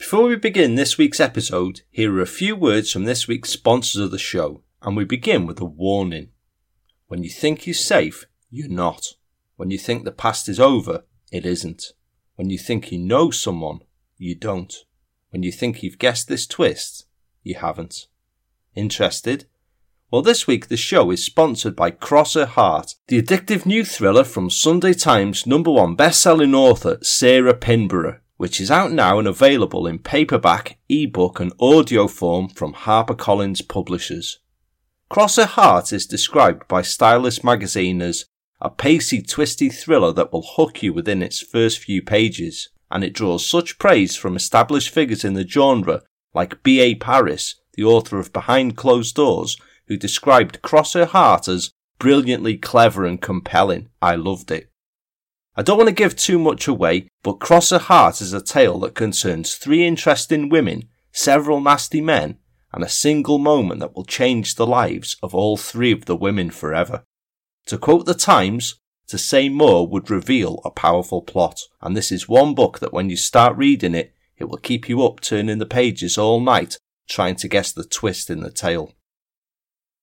Before we begin this week's episode, here are a few words from this week's sponsors of the show, and we begin with a warning. When you think you're safe, you're not. When you think the past is over, it isn't. When you think you know someone, you don't. When you think you've guessed this twist, you haven't. Interested? Well, this week the show is sponsored by Cross Her Heart, the addictive new thriller from Sunday Times number one best-selling author Sarah Pinborough which is out now and available in paperback, ebook, and audio form from HarperCollins Publishers. Cross Her Heart is described by Stylist magazine as a pacey, twisty thriller that will hook you within its first few pages, and it draws such praise from established figures in the genre like B.A. Paris, the author of Behind Closed Doors, who described Cross Her Heart as brilliantly clever and compelling. I loved it. I don't want to give too much away, but Cross Her Heart is a tale that concerns three interesting women, several nasty men, and a single moment that will change the lives of all three of the women forever. To quote the Times, to say more would reveal a powerful plot, and this is one book that when you start reading it, it will keep you up turning the pages all night trying to guess the twist in the tale.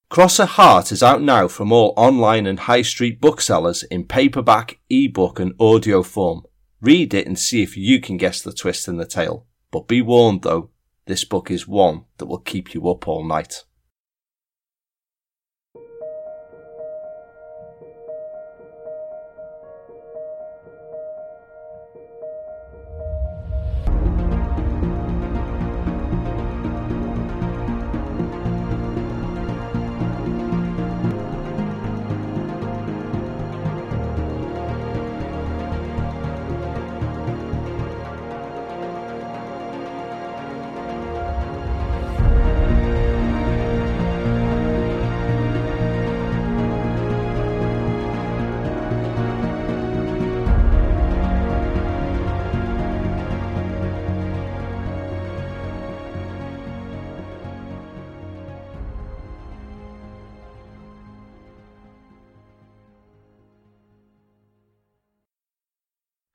Cross Her Heart is out now from all online and high street booksellers in paperback, ebook, and audio form. Read it and see if you can guess the twist in the tale. But be warned though, this book is one that will keep you up all night.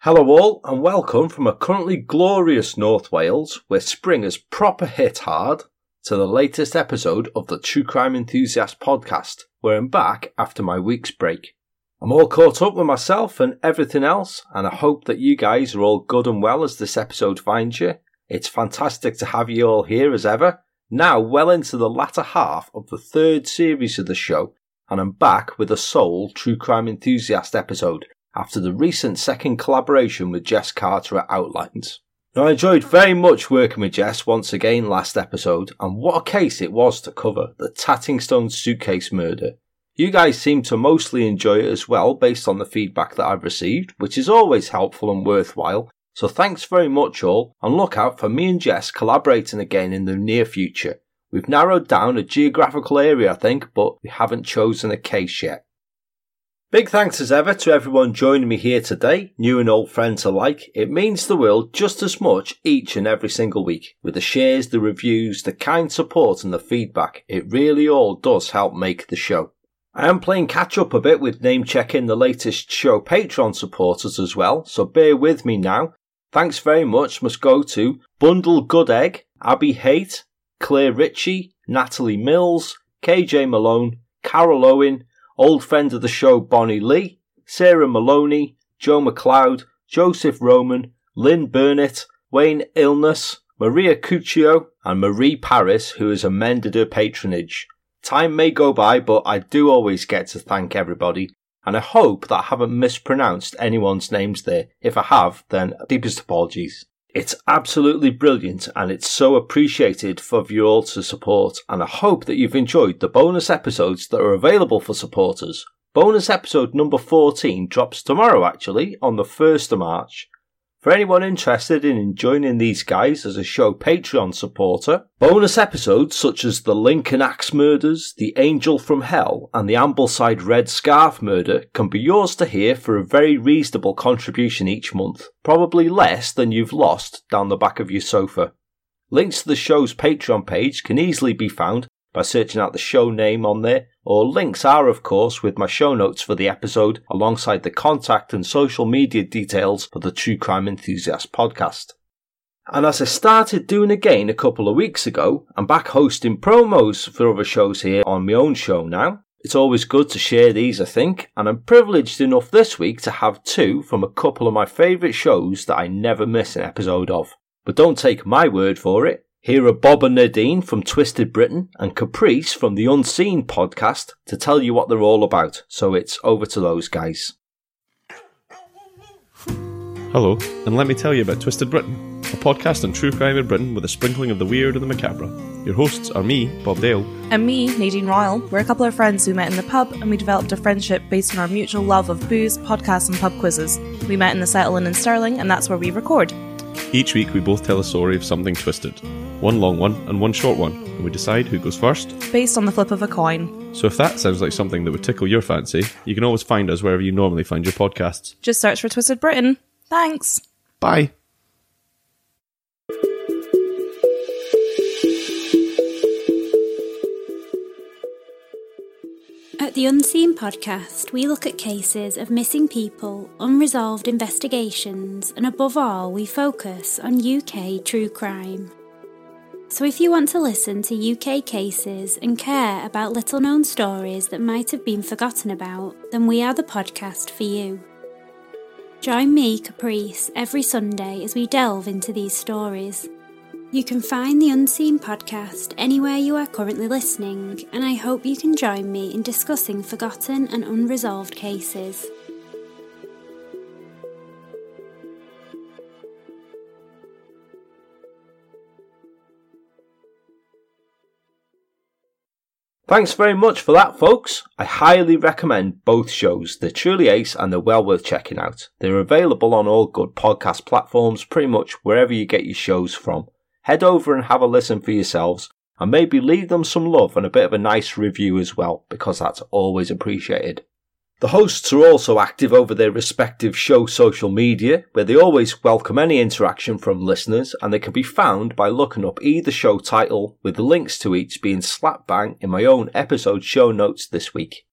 Hello all and welcome from a currently glorious North Wales where spring has proper hit hard to the latest episode of the True Crime Enthusiast podcast where I'm back after my week's break. I'm all caught up with myself and everything else and I hope that you guys are all good and well as this episode finds you. It's fantastic to have you all here as ever. Now well into the latter half of the third series of the show and I'm back with a sole True Crime Enthusiast episode after the recent second collaboration with Jess Carter at Outlines. Now, I enjoyed very much working with Jess once again last episode, and what a case it was to cover the Tattingstone suitcase murder. You guys seem to mostly enjoy it as well based on the feedback that I've received, which is always helpful and worthwhile. So thanks very much all, and look out for me and Jess collaborating again in the near future. We've narrowed down a geographical area, I think, but we haven't chosen a case yet. Big thanks as ever to everyone joining me here today, new and old friends alike. It means the world just as much each and every single week. With the shares, the reviews, the kind support and the feedback, it really all does help make the show. I am playing catch up a bit with name checking the latest show Patreon supporters as well, so bear with me now. Thanks very much must go to Bundle Good Egg, Abby Haight, Claire Ritchie, Natalie Mills, KJ Malone, Carol Owen, old friends of the show Bonnie Lee, Sarah Maloney, Joe McLeod, Joseph Roman, Lynn Burnett, Wayne Illness, Maria Cuccio, and Marie Paris, who has amended her patronage. Time may go by, but I do always get to thank everybody, and I hope that I haven't mispronounced anyone's names there. If I have, then deepest apologies. It's absolutely brilliant and it's so appreciated for you all to support and I hope that you've enjoyed the bonus episodes that are available for supporters. Bonus episode number 14 drops tomorrow actually on the 1st of March for anyone interested in joining these guys as a show Patreon supporter, bonus episodes such as the Lincoln Axe murders, the Angel from Hell, and the Ambleside Red Scarf murder can be yours to hear for a very reasonable contribution each month, probably less than you've lost down the back of your sofa. Links to the show's Patreon page can easily be found by searching out the show name on there, or links are, of course, with my show notes for the episode alongside the contact and social media details for the True Crime Enthusiast podcast. And as I started doing again a couple of weeks ago, I'm back hosting promos for other shows here on my own show now. It's always good to share these, I think, and I'm privileged enough this week to have two from a couple of my favourite shows that I never miss an episode of. But don't take my word for it. Here are Bob and Nadine from Twisted Britain and Caprice from the Unseen podcast to tell you what they're all about. So it's over to those guys. Hello, and let me tell you about Twisted Britain, a podcast on true crime in Britain with a sprinkling of the weird and the macabre. Your hosts are me, Bob Dale, And me, Nadine Royal. We're a couple of friends who met in the pub and we developed a friendship based on our mutual love of booze, podcasts, and pub quizzes. We met in the Settle Inn in Stirling, and that's where we record. Each week we both tell a story of something twisted. One long one and one short one, and we decide who goes first. Based on the flip of a coin. So if that sounds like something that would tickle your fancy, you can always find us wherever you normally find your podcasts. Just search for Twisted Britain. Thanks. Bye! At the Unseen podcast, we look at cases of missing people, unresolved investigations, and above all, we focus on UK true crime. So if you want to listen to UK cases and care about little known stories that might have been forgotten about, then we are the podcast for you. Join me, Caprice, every Sunday as we delve into these stories. You can find the Unseen podcast anywhere you are currently listening, and I hope you can join me in discussing forgotten and unresolved cases. Thanks very much for that, folks. I highly recommend both shows. They're truly ace and they're well worth checking out. They're available on all good podcast platforms, pretty much wherever you get your shows from. Head over and have a listen for yourselves and maybe leave them some love and a bit of a nice review as well, because that's always appreciated. The hosts are also active over their respective show social media, where they always welcome any interaction from listeners, and they can be found by looking up either show title, with the links to each being slap bang in my own episode show notes this week.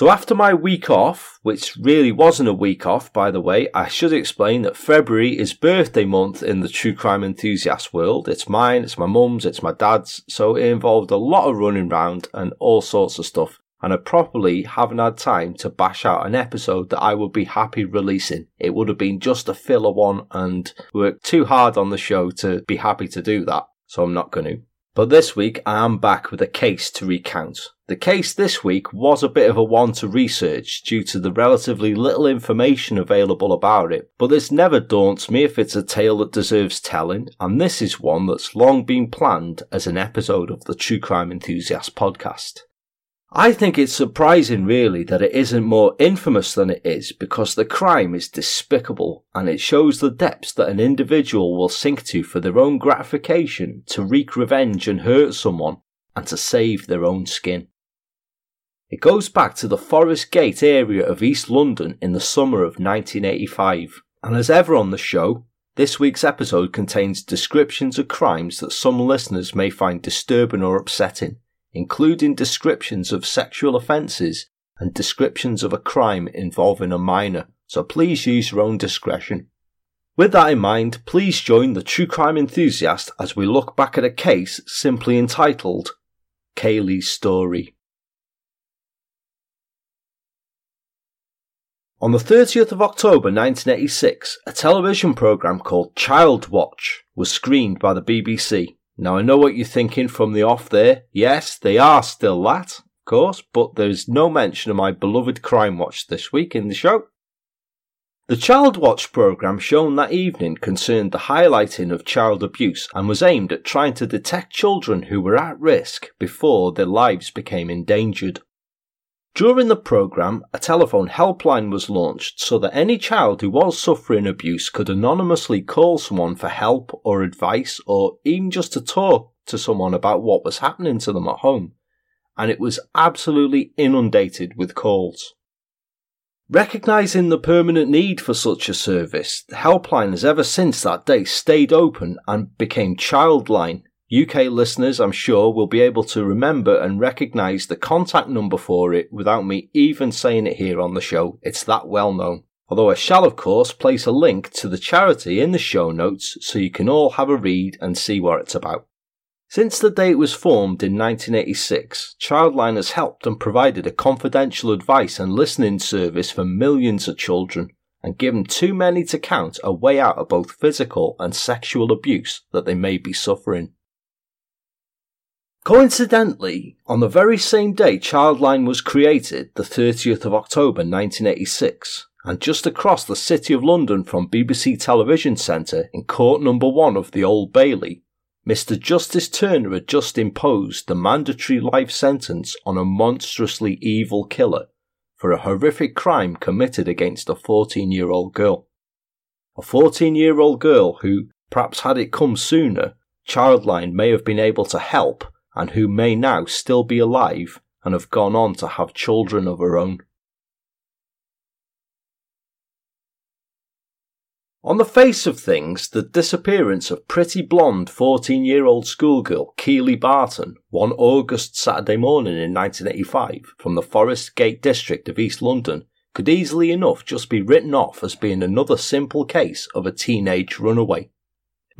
So after my week off, which really wasn't a week off, by the way, I should explain that February is birthday month in the true crime enthusiast world. It's mine, it's my mum's, it's my dad's, so it involved a lot of running around and all sorts of stuff. And I probably haven't had time to bash out an episode that I would be happy releasing. It would have been just a filler one and worked too hard on the show to be happy to do that. So I'm not going to. But this week I am back with a case to recount. The case this week was a bit of a one to research due to the relatively little information available about it, but this never daunts me if it's a tale that deserves telling, and this is one that's long been planned as an episode of the True Crime Enthusiast podcast. I think it's surprising really that it isn't more infamous than it is because the crime is despicable and it shows the depths that an individual will sink to for their own gratification to wreak revenge and hurt someone and to save their own skin. It goes back to the Forest Gate area of East London in the summer of 1985 and as ever on the show, this week's episode contains descriptions of crimes that some listeners may find disturbing or upsetting including descriptions of sexual offences and descriptions of a crime involving a minor, so please use your own discretion. With that in mind, please join the true crime enthusiast as we look back at a case simply entitled Keighley's Story. On the 30th of October 1986, a television programme called Child Watch was screened by the BBC. Now I know what you're thinking from the off there. Yes, they are still that, of course, but there's no mention of my beloved Crime Watch this week in the show. The Child Watch programme shown that evening concerned the highlighting of child abuse and was aimed at trying to detect children who were at risk before their lives became endangered. During the programme, a telephone helpline was launched so that any child who was suffering abuse could anonymously call someone for help or advice or even just to talk to someone about what was happening to them at home. And it was absolutely inundated with calls. Recognising the permanent need for such a service, the helpline has ever since that day stayed open and became Childline, UK listeners, I'm sure, will be able to remember and recognise the contact number for it without me even saying it here on the show. It's that well known. although I shall of course place a link to the charity in the show notes so you can all have a read and see what it's about. Since the day it was formed in 1986, Childline has helped and provided a confidential advice and listening service for millions of children and given too many to count a way out of both physical and sexual abuse that they may be suffering. Coincidentally, on the very same day Childline was created, the 30th of October 1986, and just across the City of London from BBC Television Centre in Court Number 1 of the Old Bailey, Mr. Justice Turner had just imposed the mandatory life sentence on a monstrously evil killer for a horrific crime committed against a 14 year old girl. A 14 year old girl who, perhaps had it come sooner, Childline may have been able to help and who may now still be alive and have gone on to have children of her own. On the face of things, the disappearance of pretty blonde 14 year old schoolgirl Keighley Barton one August Saturday morning in 1985 from the Forest Gate district of East London could easily enough just be written off as being another simple case of a teenage runaway.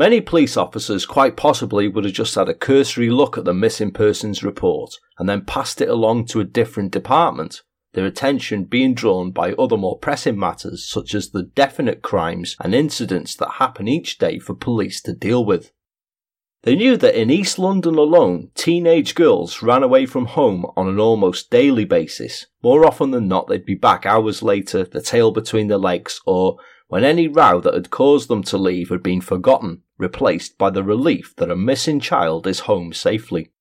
Many police officers quite possibly would have just had a cursory look at the missing persons report and then passed it along to a different department their attention being drawn by other more pressing matters such as the definite crimes and incidents that happen each day for police to deal with. They knew that in East London alone, teenage girls ran away from home on an almost daily basis. More often than not, they'd be back hours later, the tail between their legs, or when any row that had caused them to leave had been forgotten, replaced by the relief that a missing child is home safely.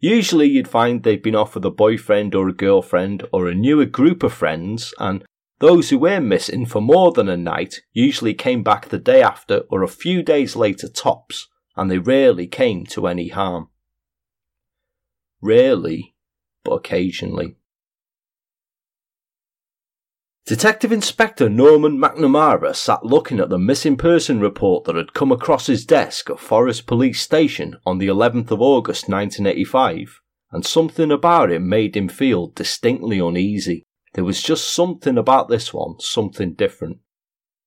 Usually you'd find they'd been off with a boyfriend or a girlfriend or a newer group of friends, and those who were missing for more than a night usually came back the day after or a few days later tops, and they rarely came to any harm. Rarely, but occasionally. Detective Inspector Norman McNamara sat looking at the missing person report that had come across his desk at Forest Police Station on the 11th of August 1985, and something about it made him feel distinctly uneasy. There was just something about this one, something different.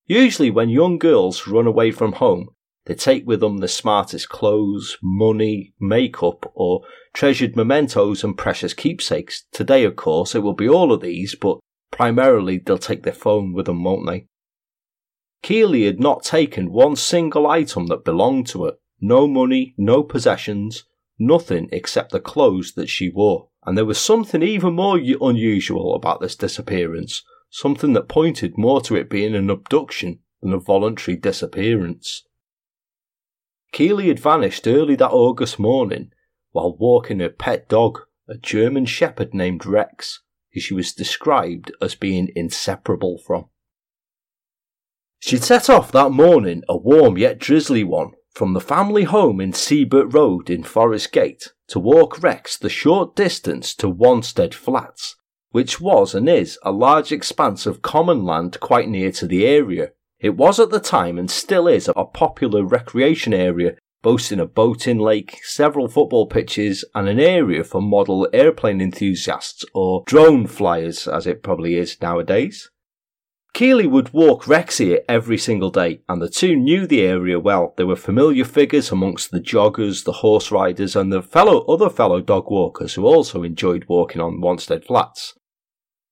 Usually, when young girls run away from home, they take with them the smartest clothes, money, makeup, or treasured mementos and precious keepsakes. Today, of course, it will be all of these, but Primarily, they'll take their phone with them, won't they? Keighley had not taken one single item that belonged to her. No money, no possessions, nothing except the clothes that she wore. And there was something even more unusual about this disappearance, something that pointed more to it being an abduction than a voluntary disappearance. Keighley had vanished early that August morning while walking her pet dog, a German Shepherd named Rex, who she was described as being inseparable from. She'd set off that morning, a warm yet drizzly one, from the family home in Sebert Road in Forest Gate to walk Rex the short distance to Wanstead Flats, which was and is a large expanse of common land quite near to the area. It was at the time and still is a popular recreation area boasting a boating lake, several football pitches, and an area for model airplane enthusiasts, or drone flyers as it probably is nowadays. Keighley would walk Rex here every single day, and the two knew the area well. They were familiar figures amongst the joggers, the horse riders, and the fellow other fellow dog walkers who also enjoyed walking on Wanstead Flats.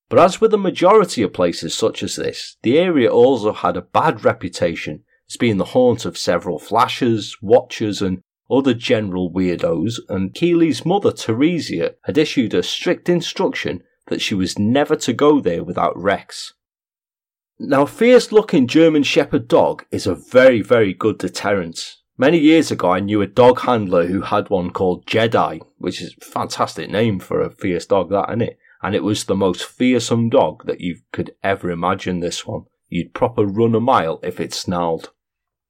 But as with the majority of places such as this, the area also had a bad reputation it's been the haunt of several flashers, watchers, and other general weirdos, and Keighley's mother, Theresia, had issued a strict instruction that she was never to go there without Rex. Now, a fierce looking German Shepherd dog is a very, very good deterrent. Many years ago, I knew a dog handler who had one called Jedi, which is a fantastic name for a fierce dog, that, isn't it? And it was the most fearsome dog that you could ever imagine, this one. You'd proper run a mile if it snarled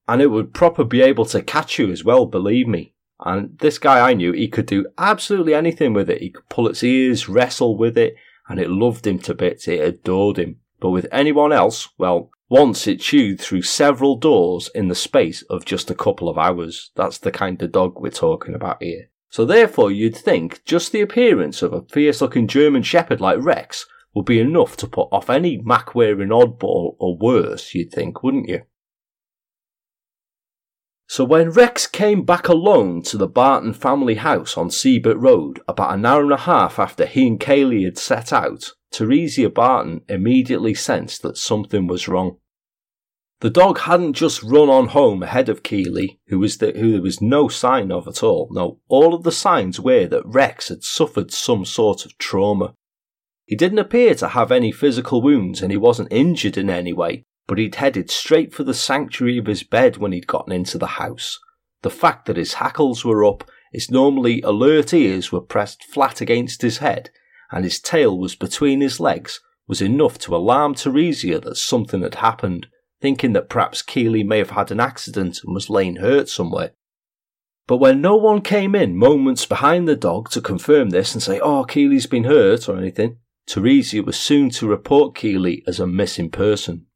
and it would proper be able to catch you as well, believe me. And this guy I knew, he could do absolutely anything with it. He could pull its ears, wrestle with it, and it loved him to bits. It adored him. But with anyone else, well, once it chewed through several doors in the space of just a couple of hours. That's the kind of dog we're talking about here. So therefore, you'd think just the appearance of a fierce looking German Shepherd like Rex would be enough to put off any Mac wearing oddball or worse, you'd think, wouldn't you? So when Rex came back alone to the Barton family house on Sebert Road about an hour and a half after he and Keighley had set out, Teresia Barton immediately sensed that something was wrong. The dog hadn't just run on home ahead of Keighley, who was the, who there was no sign of at all. No, all of the signs were that Rex had suffered some sort of trauma. He didn't appear to have any physical wounds and he wasn't injured in any way, but he'd headed straight for the sanctuary of his bed when he'd gotten into the house. The fact that his hackles were up, his normally alert ears were pressed flat against his head, and his tail was between his legs was enough to alarm Teresia that something had happened, thinking that perhaps Keighley may have had an accident and was laying hurt somewhere. But when no one came in moments behind the dog to confirm this and say, oh, Keighley's been hurt or anything, Teresia was soon to report Keighley as a missing person.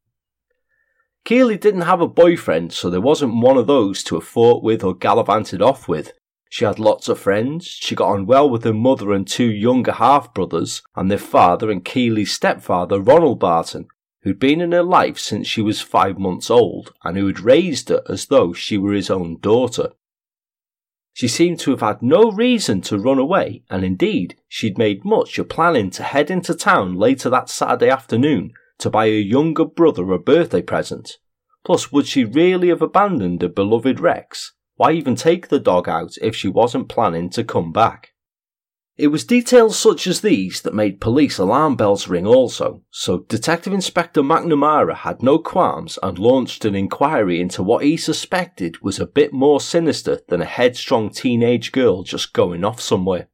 Keighley didn't have a boyfriend, so there wasn't one of those to have fought with or gallivanted off with. She had lots of friends, she got on well with her mother and two younger half brothers, and their father and Keighley's stepfather, Ronald Barton, who'd been in her life since she was five months old and who had raised her as though she were his own daughter. She seemed to have had no reason to run away, and indeed, she'd made much of planning to head into town later that Saturday afternoon to buy her younger brother a birthday present. Plus, would she really have abandoned her beloved Rex? Why even take the dog out if she wasn't planning to come back? It was details such as these that made police alarm bells ring also, so Detective Inspector McNamara had no qualms and launched an inquiry into what he suspected was a bit more sinister than a headstrong teenage girl just going off somewhere.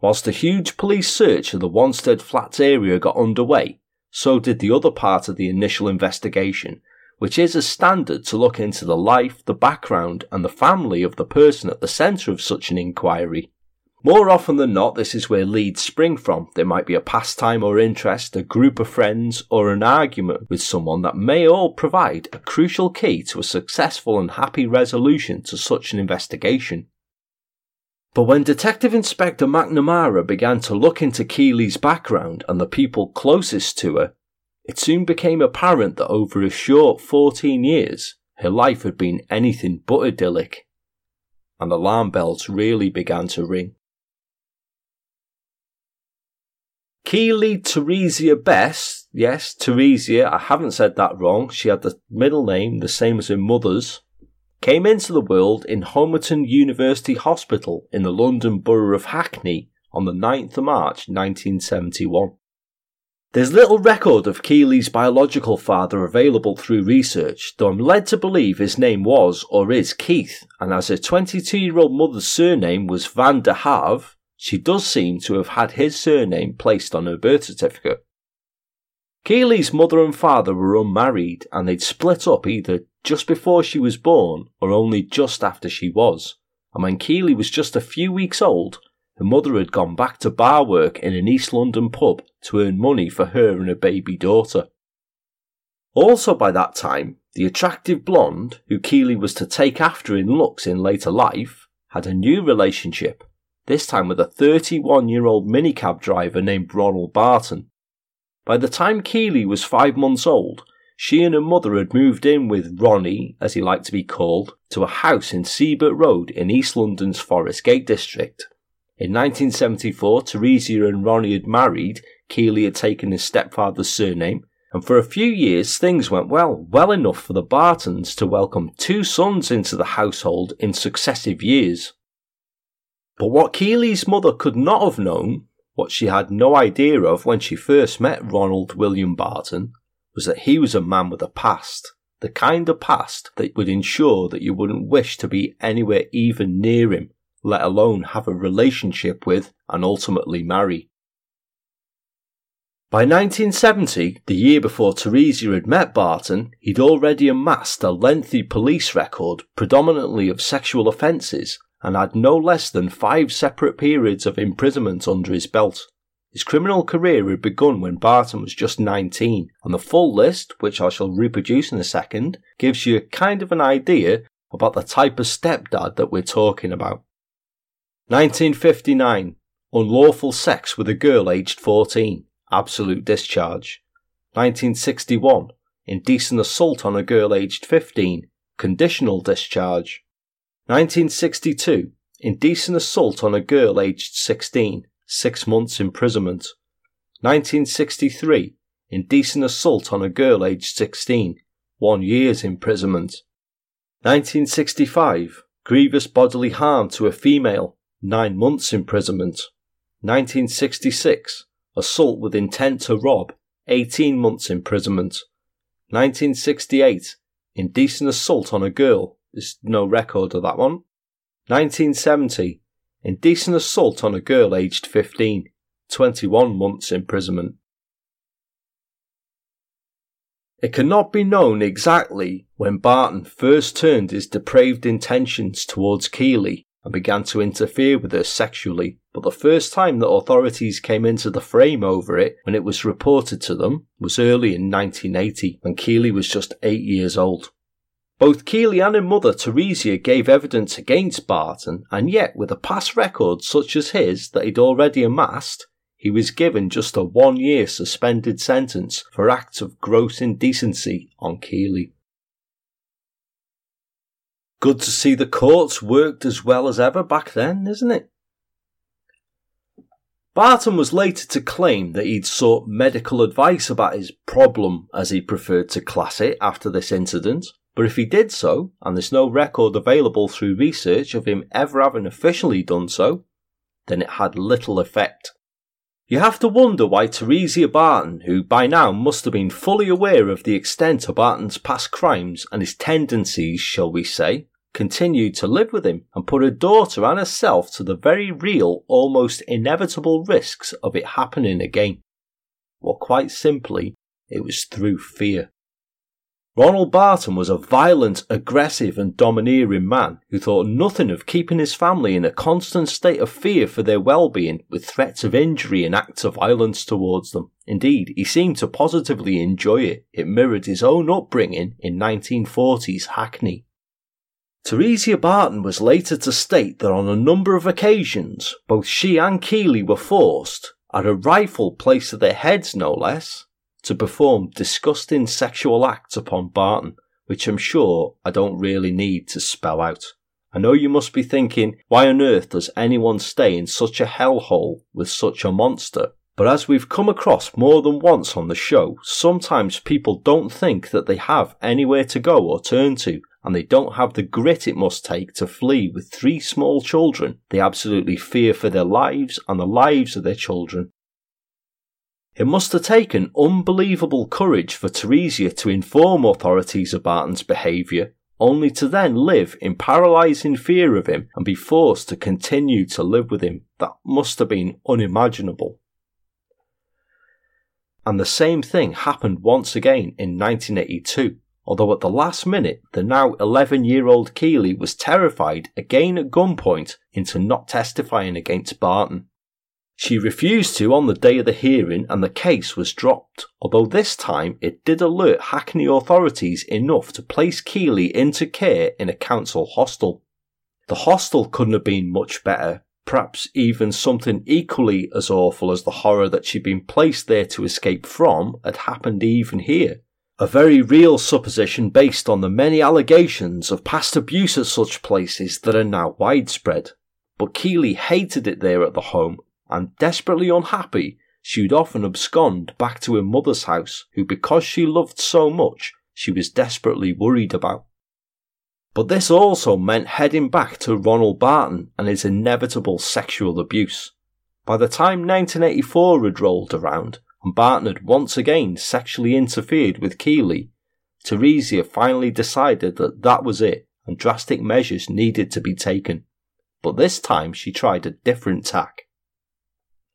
Whilst a huge police search of the Wanstead Flats area got underway, so did the other part of the initial investigation, which is a standard to look into the life, the background, and the family of the person at the centre of such an inquiry. More often than not, this is where leads spring from. There might be a pastime or interest, a group of friends, or an argument with someone that may all provide a crucial key to a successful and happy resolution to such an investigation. But when Detective Inspector McNamara began to look into Keighley's background and the people closest to her, it soon became apparent that over a short 14 years, her life had been anything but idyllic. And alarm bells really began to ring. Keighley Teresia Best, yes, Teresia, I haven't said that wrong, she had the middle name the same as her mother's, came into the world in Homerton University Hospital in the London borough of Hackney on the 9th of March 1971. There's little record of Keighley's biological father available through research, though I'm led to believe his name was or is Keith, and as her 22 year old mother's surname was Van der Haave, she does seem to have had his surname placed on her birth certificate. Keighley's mother and father were unmarried and they'd split up either just before she was born or only just after she was. And when Keighley was just a few weeks old, her mother had gone back to bar work in an East London pub to earn money for her and her baby daughter. Also by that time, the attractive blonde, who Keighley was to take after in looks in later life, had a new relationship, this time with a 31 year old minicab driver named Ronald Barton. By the time Keighley was five months old, she and her mother had moved in with Ronnie, as he liked to be called, to a house in Sebert Road in East London's Forest Gate district. In 1974, Teresia and Ronnie had married, Keighley had taken his stepfather's surname, and for a few years things went well, well enough for the Bartons to welcome two sons into the household in successive years. But what Keighley's mother could not have known, what she had no idea of when she first met Ronald William Barton, was that he was a man with a past, the kind of past that would ensure that you wouldn't wish to be anywhere even near him, let alone have a relationship with and ultimately marry. By 1970, the year before Teresia had met Barton, he'd already amassed a lengthy police record, predominantly of sexual offences, and had no less than five separate periods of imprisonment under his belt. His criminal career had begun when Barton was just 19, and the full list, which I shall reproduce in a second, gives you a kind of an idea about the type of stepdad that we're talking about. 1959. Unlawful sex with a girl aged 14. absolute discharge. 1961, indecent assault on a girl aged 15, conditional discharge. 1962, indecent assault on a girl aged 16, six months imprisonment. 1963, indecent assault on a girl aged 16, one year's imprisonment. 1965, grievous bodily harm to a female, nine months imprisonment. 1966, assault with intent to rob, 18 months imprisonment. 1968, indecent assault on a girl, there's no record of that one. 1970, indecent assault on a girl aged 15, 21 months imprisonment. It cannot be known exactly when Barton first turned his depraved intentions towards Keighley and began to interfere with her sexually, but the first time that authorities came into the frame over it when it was reported to them was early in 1980 when Keighley was just eight years old. Both Keighley and her mother Theresia gave evidence against Barton, and yet with a past record such as his that he'd already amassed, he was given just a one year suspended sentence for acts of gross indecency on Keighley. Good to see the courts worked as well as ever back then, isn't it? Barton was later to claim that he'd sought medical advice about his problem, as he preferred to class it, after this incident. But if he did so, and there's no record available through research of him ever having officially done so, then it had little effect. You have to wonder why Theresia Barton, who by now must have been fully aware of the extent of Barton's past crimes and his tendencies, shall we say, continued to live with him and put her daughter and herself to the very real, almost inevitable risks of it happening again. Well, quite simply, it was through fear. Ronald Barton was a violent, aggressive, and domineering man who thought nothing of keeping his family in a constant state of fear for their well-being with threats of injury and acts of violence towards them. Indeed, he seemed to positively enjoy it. It mirrored his own upbringing in 1940s Hackney. Theresia Barton was later to state that on a number of occasions, both she and Keighley were forced, at a rifle placed to their heads no less, to perform disgusting sexual acts upon Barton, which I'm sure I don't really need to spell out. I know you must be thinking, why on earth does anyone stay in such a hellhole with such a monster? But as we've come across more than once on the show, sometimes people don't think that they have anywhere to go or turn to, and they don't have the grit it must take to flee with three small children. They absolutely fear for their lives and the lives of their children. It must have taken unbelievable courage for Theresia to inform authorities of Barton's behaviour, only to then live in paralysing fear of him and be forced to continue to live with him. That must have been unimaginable. And the same thing happened once again in 1982, although at the last minute the now 11 year old Keighley was terrified again at gunpoint into not testifying against Barton. She refused to on the day of the hearing and the case was dropped, although this time it did alert Hackney authorities enough to place Keighley into care in a council hostel. The hostel couldn't have been much better, perhaps even something equally as awful as the horror that she'd been placed there to escape from had happened even here. A very real supposition based on the many allegations of past abuse at such places that are now widespread. But Keighley hated it there at the home and desperately unhappy, she'd often abscond back to her mother's house, who, because she loved so much, she was desperately worried about. But this also meant heading back to Ronald Barton and his inevitable sexual abuse. By the time 1984 had rolled around, and Barton had once again sexually interfered with Keighley, Theresia finally decided that that was it and drastic measures needed to be taken. But this time she tried a different tack.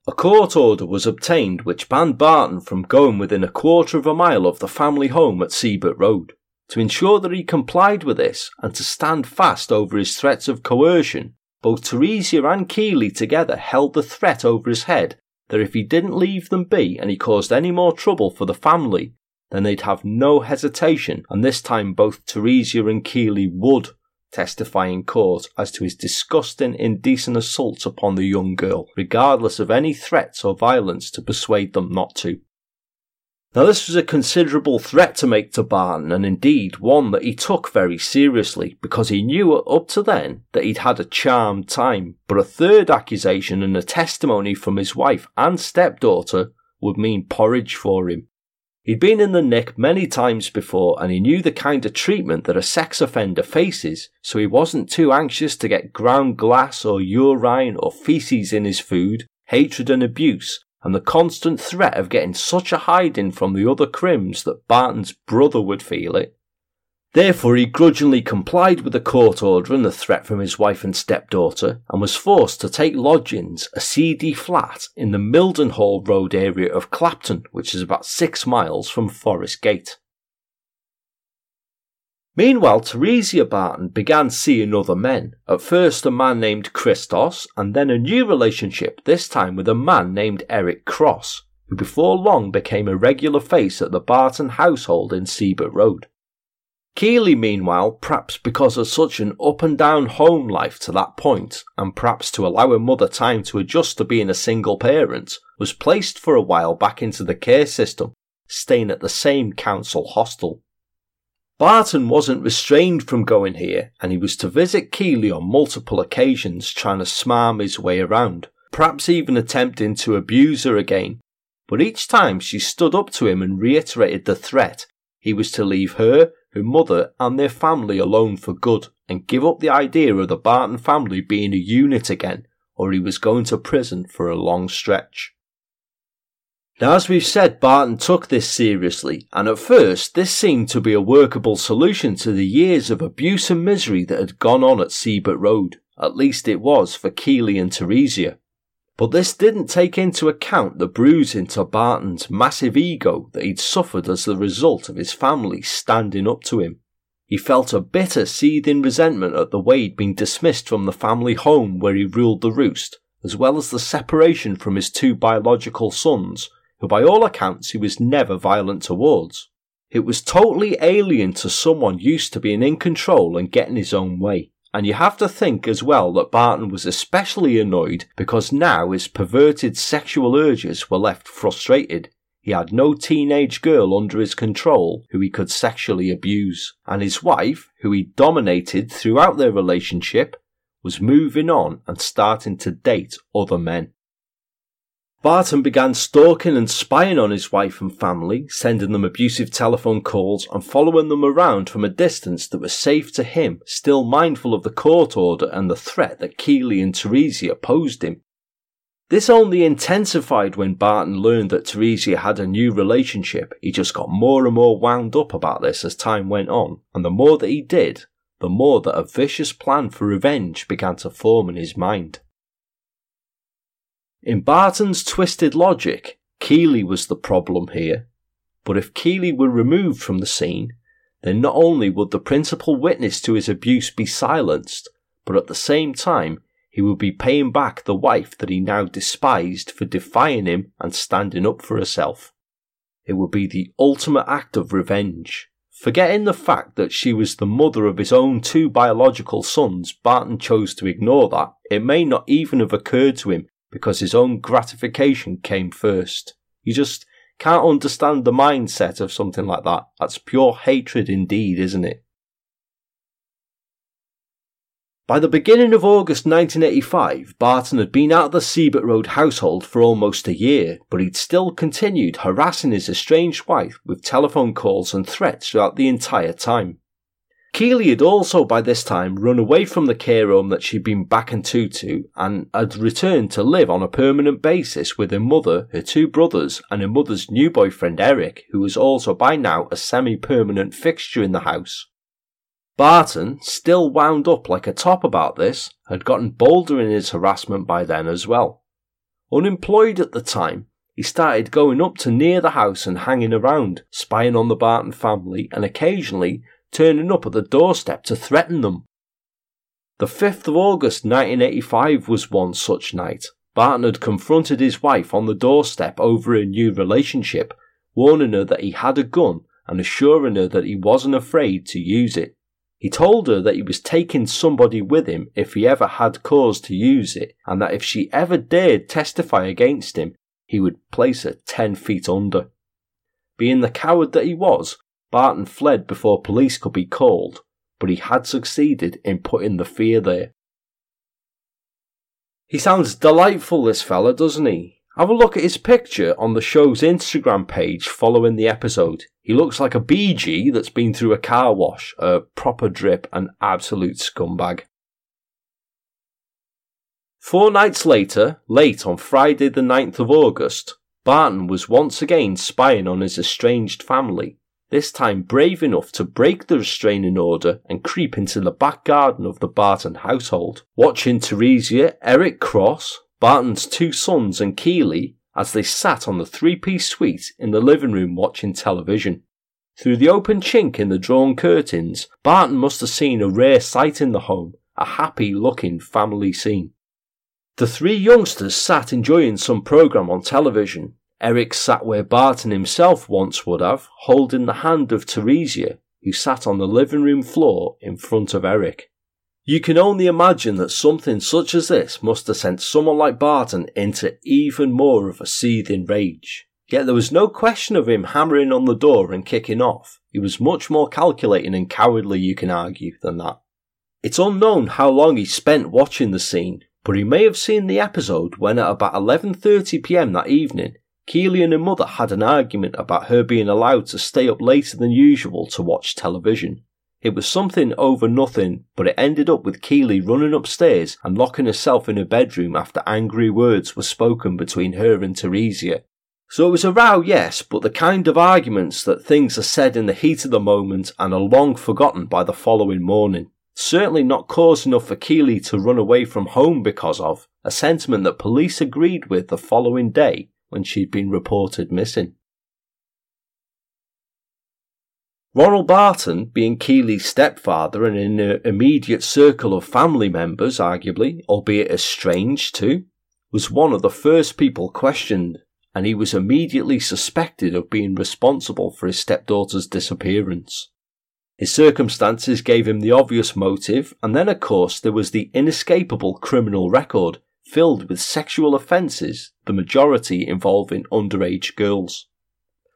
A court order was obtained which banned Barton from going within a quarter of a mile of the family home at Sebert Road. To ensure that he complied with this and to stand fast over his threats of coercion, both Theresia and Keighley together held the threat over his head that if he didn't leave them be and he caused any more trouble for the family, then they'd have no hesitation, and this time both Theresia and Keighley would testify in court as to his disgusting, indecent assaults upon the young girl, regardless of any threats or violence to persuade them not to. Now, this was a considerable threat to make to Barton, and indeed one that he took very seriously, because he knew up to then that he'd had a charmed time. But a third accusation and a testimony from his wife and stepdaughter would mean porridge for him. He'd been in the nick many times before and he knew the kind of treatment that a sex offender faces, so he wasn't too anxious to get ground glass or urine or feces in his food, hatred and abuse, and the constant threat of getting such a hiding from the other crims that Barton's brother would feel it. Therefore, he grudgingly complied with the court order and the threat from his wife and stepdaughter, and was forced to take lodgings, a seedy flat, in the Mildenhall Road area of Clapton, which is about six miles from Forest Gate. Meanwhile, Theresia Barton began seeing other men. At first, a man named Christos, and then a new relationship, this time with a man named Eric Cross, who before long became a regular face at the Barton household in Sebert Road. Keighley, meanwhile, perhaps because of such an up and down home life to that point, and perhaps to allow her mother time to adjust to being a single parent, was placed for a while back into the care system, staying at the same council hostel. Barton wasn't restrained from going here, and he was to visit Keighley on multiple occasions, trying to smarm his way around, perhaps even attempting to abuse her again. But each time she stood up to him and reiterated the threat, he was to leave her her mother and their family alone for good and give up the idea of the Barton family being a unit again, or he was going to prison for a long stretch. Now, as we've said, Barton took this seriously, and at first this seemed to be a workable solution to the years of abuse and misery that had gone on at Sebert Road. At least it was for Keighley and Theresia. But this didn't take into account the bruising to Barton's massive ego that he'd suffered as the result of his family standing up to him. He felt a bitter, seething resentment at the way he'd been dismissed from the family home where he ruled the roost, as well as the separation from his two biological sons, who by all accounts he was never violent towards. It was totally alien to someone used to being in control and getting his own way. And you have to think as well that Barton was especially annoyed because now his perverted sexual urges were left frustrated. He had no teenage girl under his control who he could sexually abuse, and his wife, who he dominated throughout their relationship, was moving on and starting to date other men. Barton began stalking and spying on his wife and family, sending them abusive telephone calls and following them around from a distance that was safe to him, still mindful of the court order and the threat that Keighley and Theresia posed him. This only intensified when Barton learned that Theresia had a new relationship. He just got more and more wound up about this as time went on, and the more that he did, the more that a vicious plan for revenge began to form in his mind. In Barton's twisted logic, Keighley was the problem here. But if Keighley were removed from the scene, then not only would the principal witness to his abuse be silenced, but at the same time he would be paying back the wife that he now despised for defying him and standing up for herself. It would be the ultimate act of revenge. Forgetting the fact that she was the mother of his own two biological sons, Barton chose to ignore that. It may not even have occurred to him because his own gratification came first. You just can't understand the mindset of something like that. That's pure hatred indeed, isn't it? By the beginning of August 1985, Barton had been out of the Sebert Road household for almost a year, but he'd still continued harassing his estranged wife with telephone calls and threats throughout the entire time. Keighley had also by this time run away from the care home that she'd been back into to and had returned to live on a permanent basis with her mother, her two brothers, and her mother's new boyfriend Eric, who was also by now a semi-permanent fixture in the house. Barton, still wound up like a top about this, had gotten bolder in his harassment by then as well. Unemployed at the time, he started going up to near the house and hanging around, spying on the Barton family and occasionally turning up at the doorstep to threaten them. The 5th of August 1985 was one such night. Barton had confronted his wife on the doorstep over a new relationship, warning her that he had a gun and assuring her that he wasn't afraid to use it. He told her that he was taking somebody with him if he ever had cause to use it, and that if she ever dared testify against him, he would place her ten feet under. Being the coward that he was, Barton fled before police could be called, but he had succeeded in putting the fear there. He sounds delightful, this fella, doesn't he? Have a look at his picture on the show's Instagram page following the episode. He looks like a BG that's been through a car wash, a proper drip, an absolute scumbag. Four nights later, late on Friday the 9th of August, Barton was once again spying on his estranged family, this time brave enough to break the restraining order and creep into the back garden of the Barton household, watching Theresia, Eric Cross, Barton's two sons and Keighley as they sat on the three piece suite in the living room watching television. Through the open chink in the drawn curtains, Barton must have seen a rare sight in the home, a happy looking family scene. The three youngsters sat enjoying some programme on television. Eric sat where Barton himself once would have, holding the hand of Theresia, who sat on the living room floor in front of Eric. You can only imagine that something such as this must have sent someone like Barton into even more of a seething rage. Yet there was no question of him hammering on the door and kicking off. He was much more calculating and cowardly, you can argue, than that. It's unknown how long he spent watching the scene, but he may have seen the episode when at about 11.30pm that evening, Keighley and her mother had an argument about her being allowed to stay up later than usual to watch television. It was something over nothing, but it ended up with Keighley running upstairs and locking herself in her bedroom after angry words were spoken between her and Theresia. So it was a row, yes, but the kind of arguments that things are said in the heat of the moment and are long forgotten by the following morning. Certainly not cause enough for Keighley to run away from home because of, a sentiment that police agreed with the following day when she'd been reported missing. Ronald Barton, being Keighley's stepfather and in an immediate circle of family members, arguably, albeit estranged too, was one of the first people questioned, and he was immediately suspected of being responsible for his stepdaughter's disappearance. His circumstances gave him the obvious motive, and then, of course, there was the inescapable criminal record filled with sexual offences, the majority involving underage girls.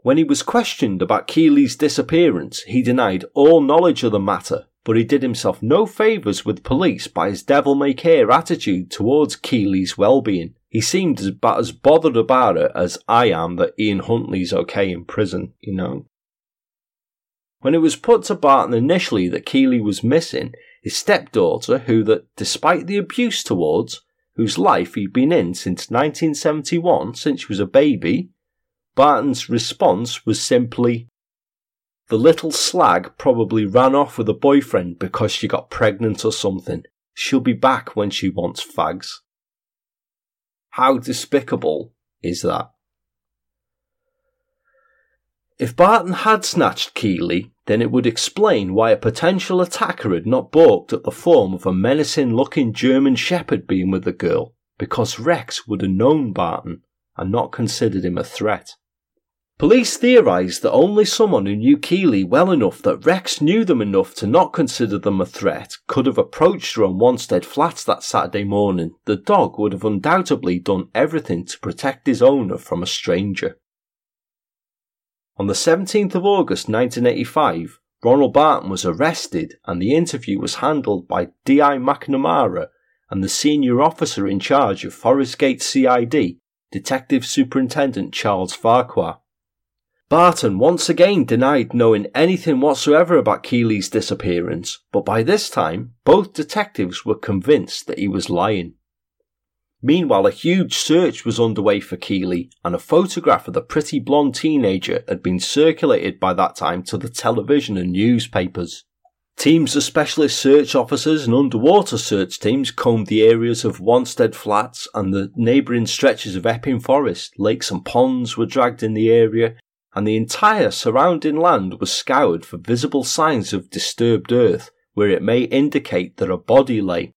When he was questioned about Keighley's disappearance, he denied all knowledge of the matter, but he did himself no favours with police by his devil may care attitude towards Keighley's well-being. He seemed as, about as bothered about it as I am that Ian Huntley's okay in prison, you know. When it was put to Barton initially that Keighley was missing, his stepdaughter, who that despite the abuse towards, whose life he'd been in since 1971, since she was a baby, Barton's response was simply, The little slag probably ran off with a boyfriend because she got pregnant or something. She'll be back when she wants fags. How despicable is that? If Barton had snatched Keighley, then it would explain why a potential attacker had not balked at the form of a menacing looking German Shepherd being with the girl, because Rex would have known Barton and not considered him a threat. Police theorised that only someone who knew Keighley well enough that Rex knew them enough to not consider them a threat could have approached her on Wanstead Flats that Saturday morning. The dog would have undoubtedly done everything to protect his owner from a stranger. On the 17th of August 1985, Ronald Barton was arrested and the interview was handled by D.I. McNamara and the senior officer in charge of Forest Gate CID, Detective Superintendent Charles Farquhar. Barton once again denied knowing anything whatsoever about Keighley's disappearance, but by this time, both detectives were convinced that he was lying. Meanwhile, a huge search was underway for Keighley, and a photograph of the pretty blonde teenager had been circulated by that time to the television and newspapers. Teams of specialist search officers and underwater search teams combed the areas of Wanstead Flats and the neighbouring stretches of Epping Forest. Lakes and ponds were dragged in the area, and the entire surrounding land was scoured for visible signs of disturbed earth where it may indicate that a body lay.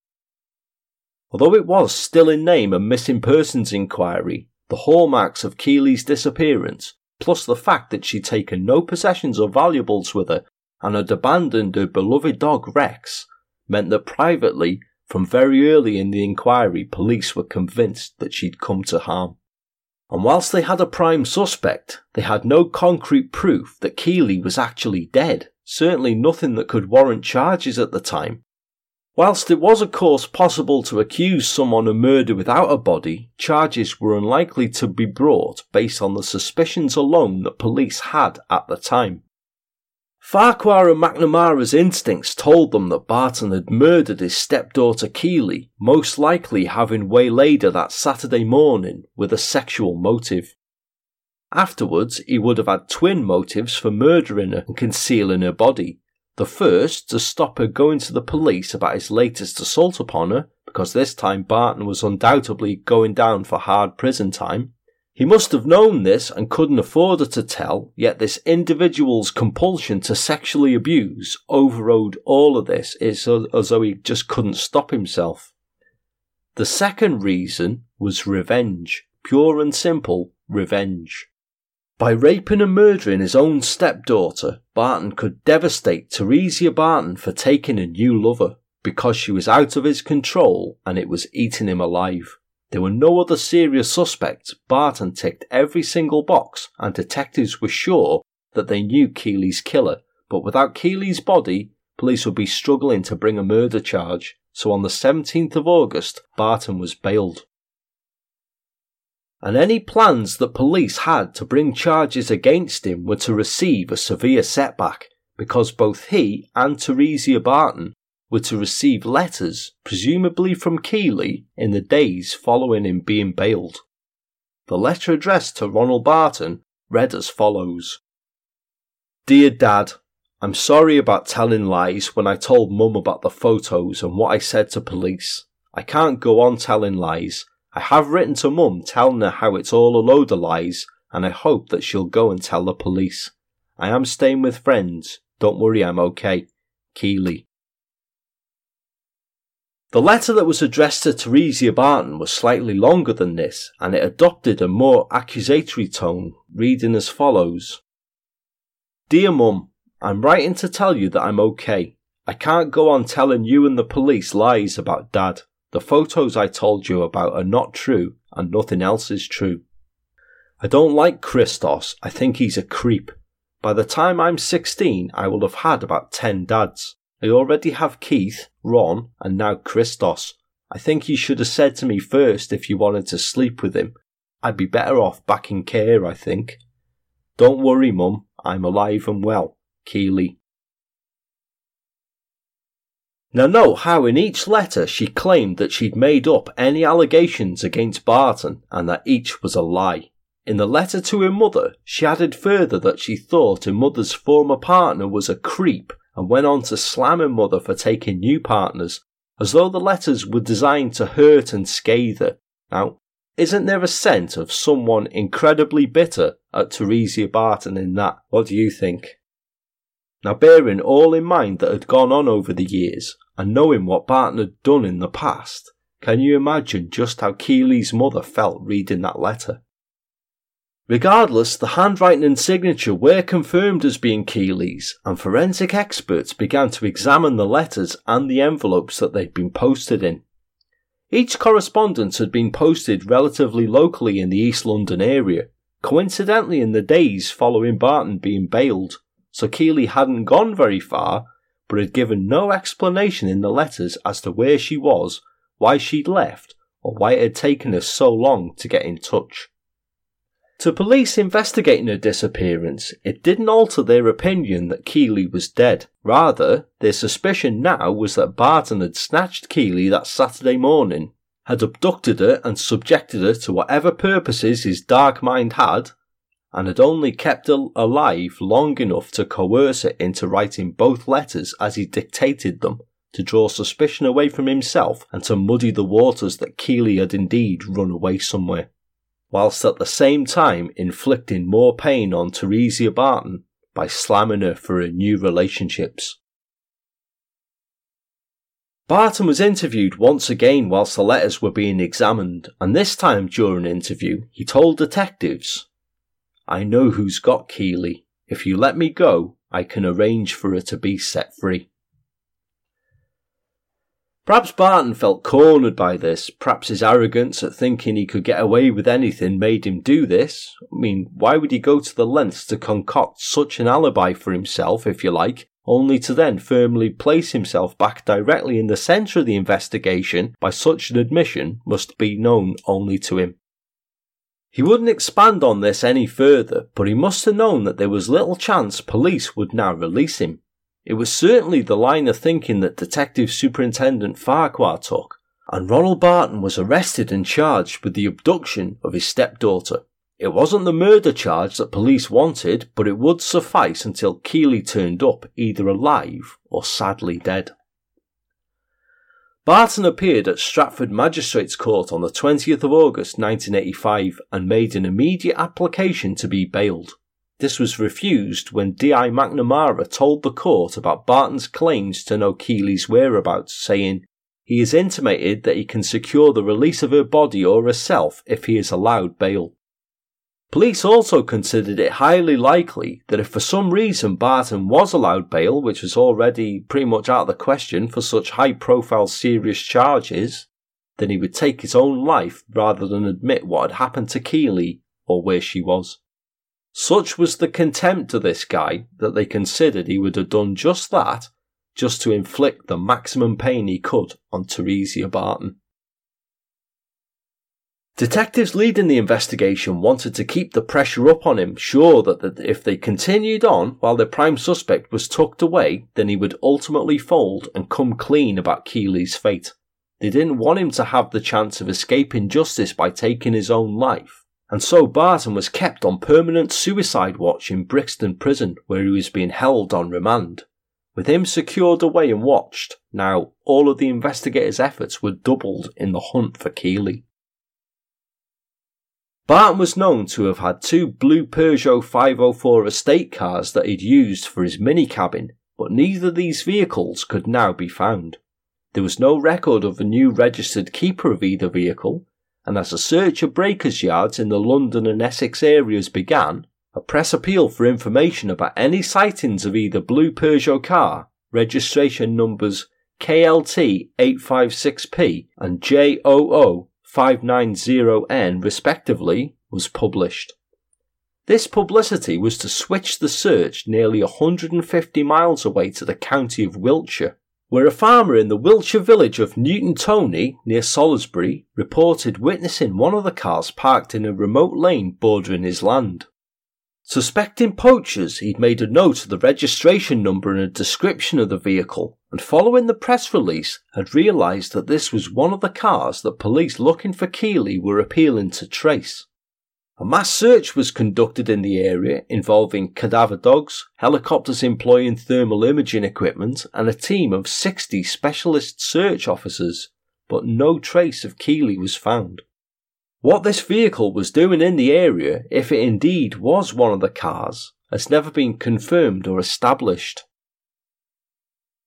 Although it was still in name a missing persons inquiry, the hallmarks of Keighley's disappearance, plus the fact that she'd taken no possessions or valuables with her and had abandoned her beloved dog Rex meant that privately, from very early in the inquiry, police were convinced that she'd come to harm. And whilst they had a prime suspect, they had no concrete proof that Keighley was actually dead, certainly nothing that could warrant charges at the time. Whilst it was of course possible to accuse someone of murder without a body, charges were unlikely to be brought based on the suspicions alone that police had at the time. Farquhar and McNamara's instincts told them that Barton had murdered his stepdaughter Keighley, most likely having waylaid her that Saturday morning with a sexual motive. Afterwards, he would have had twin motives for murdering her and concealing her body. The first, to stop her going to the police about his latest assault upon her, because this time Barton was undoubtedly going down for hard prison time, he must have known this and couldn't afford her to tell, yet this individual's compulsion to sexually abuse overrode all of this as, as though he just couldn't stop himself. The second reason was revenge. Pure and simple revenge. By raping and murdering his own stepdaughter, Barton could devastate Theresia Barton for taking a new lover because she was out of his control and it was eating him alive. There were no other serious suspects. Barton ticked every single box, and detectives were sure that they knew Keighley's killer. But without Keighley's body, police would be struggling to bring a murder charge. So on the 17th of August, Barton was bailed. And any plans that police had to bring charges against him were to receive a severe setback because both he and Theresia Barton were to receive letters, presumably from Keighley, in the days following him being bailed. The letter addressed to Ronald Barton read as follows Dear Dad, I'm sorry about telling lies when I told Mum about the photos and what I said to police. I can't go on telling lies. I have written to Mum telling her how it's all a load of lies, and I hope that she'll go and tell the police. I am staying with friends. Don't worry, I'm okay. Keighley. The letter that was addressed to Theresia Barton was slightly longer than this, and it adopted a more accusatory tone, reading as follows Dear Mum, I'm writing to tell you that I'm okay. I can't go on telling you and the police lies about Dad. The photos I told you about are not true, and nothing else is true. I don't like Christos, I think he's a creep. By the time I'm 16, I will have had about 10 dads. I already have Keith, Ron, and now Christos. I think you should have said to me first if you wanted to sleep with him. I'd be better off back in care, I think. Don't worry, Mum. I'm alive and well. Keighley. Now note how in each letter she claimed that she'd made up any allegations against Barton and that each was a lie. In the letter to her mother, she added further that she thought her mother's former partner was a creep and went on to slam her mother for taking new partners, as though the letters were designed to hurt and scathe her. Now, isn't there a scent of someone incredibly bitter at Theresia Barton in that? What do you think? Now, bearing all in mind that had gone on over the years, and knowing what Barton had done in the past, can you imagine just how Keighley's mother felt reading that letter? Regardless, the handwriting and signature were confirmed as being Keighley's, and forensic experts began to examine the letters and the envelopes that they'd been posted in. Each correspondence had been posted relatively locally in the East London area, coincidentally in the days following Barton being bailed, so Keighley hadn't gone very far, but had given no explanation in the letters as to where she was, why she'd left, or why it had taken her so long to get in touch. To police investigating her disappearance, it didn't alter their opinion that Keighley was dead. Rather, their suspicion now was that Barton had snatched Keighley that Saturday morning, had abducted her and subjected her to whatever purposes his dark mind had, and had only kept alive long enough to coerce her into writing both letters as he dictated them, to draw suspicion away from himself and to muddy the waters that Keighley had indeed run away somewhere whilst at the same time inflicting more pain on Theresia Barton by slamming her for her new relationships. Barton was interviewed once again whilst the letters were being examined, and this time during an interview, he told detectives, I know who's got Keighley. If you let me go, I can arrange for her to be set free. Perhaps Barton felt cornered by this. Perhaps his arrogance at thinking he could get away with anything made him do this. I mean, why would he go to the lengths to concoct such an alibi for himself, if you like, only to then firmly place himself back directly in the centre of the investigation by such an admission must be known only to him. He wouldn't expand on this any further, but he must have known that there was little chance police would now release him. It was certainly the line of thinking that Detective Superintendent Farquhar took, and Ronald Barton was arrested and charged with the abduction of his stepdaughter. It wasn't the murder charge that police wanted, but it would suffice until Keighley turned up either alive or sadly dead. Barton appeared at Stratford Magistrates Court on the 20th of August 1985 and made an immediate application to be bailed. This was refused when D.I. McNamara told the court about Barton's claims to know Keighley's whereabouts, saying, He has intimated that he can secure the release of her body or herself if he is allowed bail. Police also considered it highly likely that if for some reason Barton was allowed bail, which was already pretty much out of the question for such high profile serious charges, then he would take his own life rather than admit what had happened to Keighley or where she was. Such was the contempt of this guy that they considered he would have done just that, just to inflict the maximum pain he could on Theresia Barton. Detectives leading the investigation wanted to keep the pressure up on him, sure that if they continued on while their prime suspect was tucked away, then he would ultimately fold and come clean about Keighley's fate. They didn't want him to have the chance of escaping justice by taking his own life and so Barton was kept on permanent suicide watch in Brixton prison where he was being held on remand. With him secured away and watched, now all of the investigators' efforts were doubled in the hunt for Keighley. Barton was known to have had two blue Peugeot 504 estate cars that he'd used for his mini cabin, but neither of these vehicles could now be found. There was no record of a new registered keeper of either vehicle, and as a search of breakers' yards in the London and Essex areas began, a press appeal for information about any sightings of either blue Peugeot car, registration numbers KLT 856P and JOO 590N respectively, was published. This publicity was to switch the search nearly 150 miles away to the county of Wiltshire, where a farmer in the Wiltshire village of Newton Tony, near Salisbury, reported witnessing one of the cars parked in a remote lane bordering his land. Suspecting poachers, he'd made a note of the registration number and a description of the vehicle, and following the press release, had realised that this was one of the cars that police looking for Keighley were appealing to trace. A mass search was conducted in the area involving cadaver dogs, helicopters employing thermal imaging equipment, and a team of 60 specialist search officers, but no trace of Keighley was found. What this vehicle was doing in the area, if it indeed was one of the cars, has never been confirmed or established.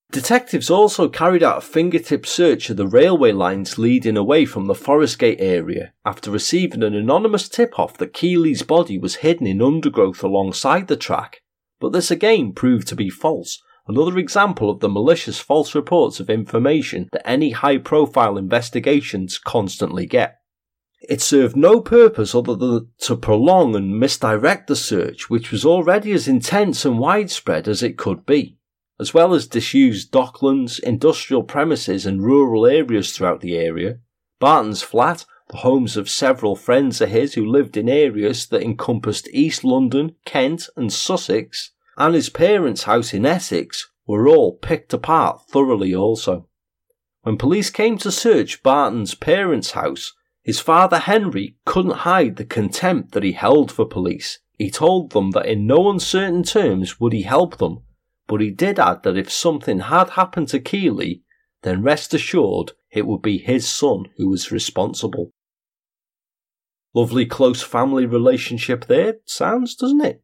Detectives also carried out a fingertip search of the railway lines leading away from the Forest Gate area after receiving an anonymous tip off that Keighley's body was hidden in undergrowth alongside the track, but this again proved to be false, another example of the malicious false reports of information that any high profile investigations constantly get. It served no purpose other than to prolong and misdirect the search, which was already as intense and widespread as it could be as well as disused docklands, industrial premises, and rural areas throughout the area. Barton's flat, the homes of several friends of his who lived in areas that encompassed East London, Kent, and Sussex, and his parents' house in Essex were all picked apart thoroughly also. When police came to search Barton's parents' house, his father Henry couldn't hide the contempt that he held for police. He told them that in no uncertain terms would he help them but he did add that if something had happened to Keighley, then rest assured it would be his son who was responsible. Lovely close family relationship there, sounds, doesn't it?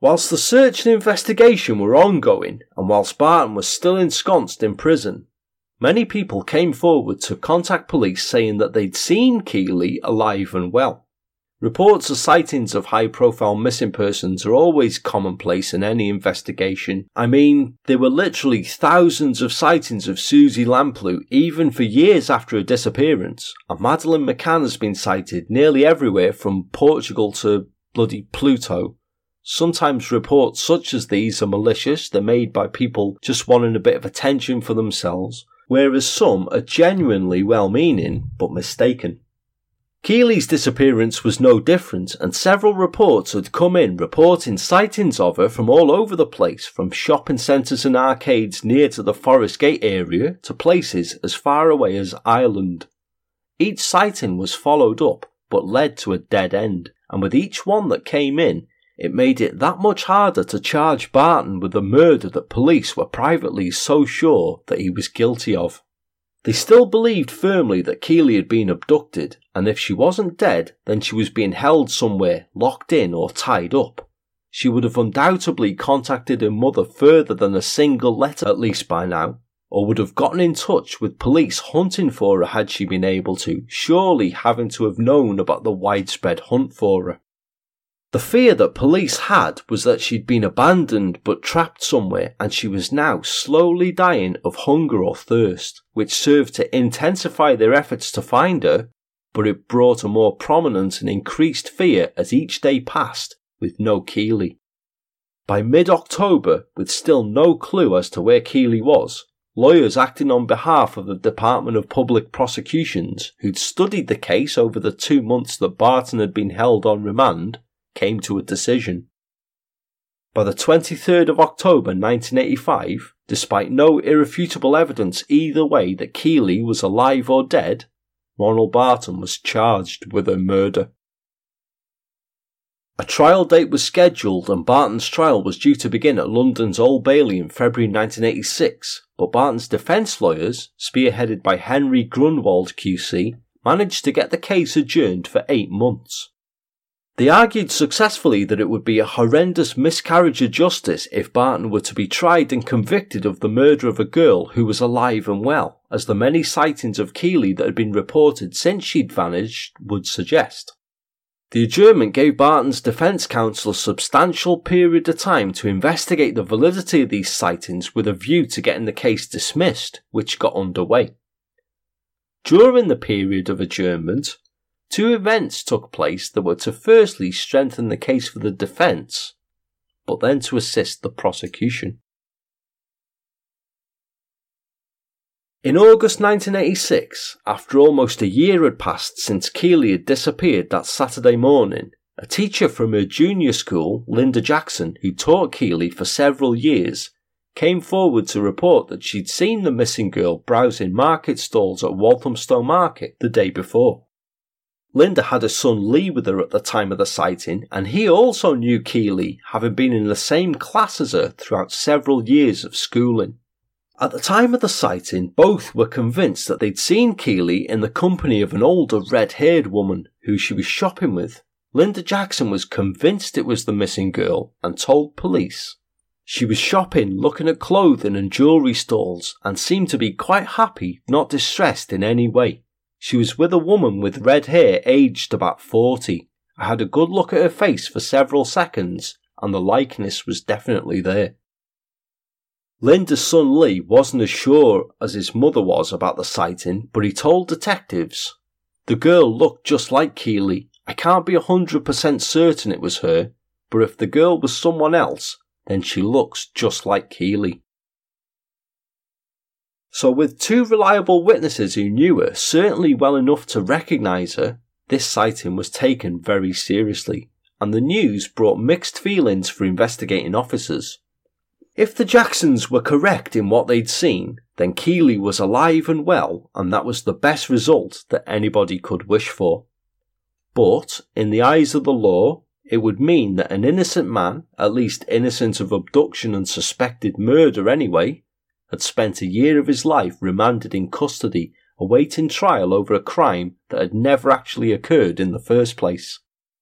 Whilst the search and investigation were ongoing, and whilst Barton was still ensconced in prison, many people came forward to contact police saying that they'd seen Keighley alive and well. Reports of sightings of high profile missing persons are always commonplace in any investigation. I mean, there were literally thousands of sightings of Susie Lamplugh even for years after her disappearance, and Madeleine McCann has been sighted nearly everywhere from Portugal to bloody Pluto. Sometimes reports such as these are malicious, they're made by people just wanting a bit of attention for themselves, whereas some are genuinely well meaning but mistaken. Keighley's disappearance was no different, and several reports had come in reporting sightings of her from all over the place, from shopping centres and arcades near to the Forest Gate area to places as far away as Ireland. Each sighting was followed up, but led to a dead end, and with each one that came in, it made it that much harder to charge Barton with the murder that police were privately so sure that he was guilty of. They still believed firmly that Keighley had been abducted, and if she wasn't dead, then she was being held somewhere, locked in or tied up. She would have undoubtedly contacted her mother further than a single letter at least by now, or would have gotten in touch with police hunting for her had she been able to, surely having to have known about the widespread hunt for her. The fear that police had was that she'd been abandoned but trapped somewhere and she was now slowly dying of hunger or thirst, which served to intensify their efforts to find her, but it brought a more prominent and increased fear as each day passed with no Keighley. By mid-October, with still no clue as to where Keighley was, lawyers acting on behalf of the Department of Public Prosecutions, who'd studied the case over the two months that Barton had been held on remand, came to a decision. By the 23rd of October 1985, despite no irrefutable evidence either way that Keighley was alive or dead, Ronald Barton was charged with a murder. A trial date was scheduled and Barton's trial was due to begin at London's Old Bailey in February 1986, but Barton's defence lawyers, spearheaded by Henry Grunwald QC, managed to get the case adjourned for eight months. They argued successfully that it would be a horrendous miscarriage of justice if Barton were to be tried and convicted of the murder of a girl who was alive and well, as the many sightings of Keighley that had been reported since she'd vanished would suggest. The adjournment gave Barton's defence counsel a substantial period of time to investigate the validity of these sightings with a view to getting the case dismissed, which got underway. During the period of adjournment, Two events took place that were to firstly strengthen the case for the defence, but then to assist the prosecution. In August 1986, after almost a year had passed since Keighley had disappeared that Saturday morning, a teacher from her junior school, Linda Jackson, who taught Keighley for several years, came forward to report that she'd seen the missing girl browsing market stalls at Walthamstow Market the day before. Linda had a son Lee with her at the time of the sighting, and he also knew Keighley, having been in the same class as her throughout several years of schooling. At the time of the sighting, both were convinced that they'd seen Keighley in the company of an older red haired woman who she was shopping with. Linda Jackson was convinced it was the missing girl and told police. She was shopping, looking at clothing and jewellery stalls, and seemed to be quite happy, not distressed in any way. She was with a woman with red hair aged about 40. I had a good look at her face for several seconds, and the likeness was definitely there. Linda's son Lee wasn't as sure as his mother was about the sighting, but he told detectives, The girl looked just like Keighley. I can't be a 100% certain it was her, but if the girl was someone else, then she looks just like Keighley. So, with two reliable witnesses who knew her certainly well enough to recognise her, this sighting was taken very seriously, and the news brought mixed feelings for investigating officers. If the Jacksons were correct in what they'd seen, then Keighley was alive and well, and that was the best result that anybody could wish for. But, in the eyes of the law, it would mean that an innocent man, at least innocent of abduction and suspected murder anyway, had spent a year of his life remanded in custody awaiting trial over a crime that had never actually occurred in the first place.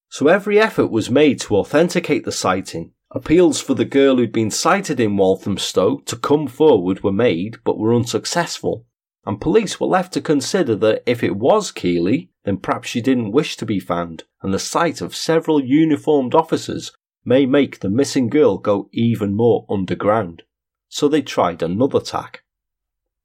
So every effort was made to authenticate the sighting. Appeals for the girl who'd been sighted in Walthamstow to come forward were made but were unsuccessful, and police were left to consider that if it was Keighley, then perhaps she didn't wish to be found, and the sight of several uniformed officers may make the missing girl go even more underground. So they tried another tack.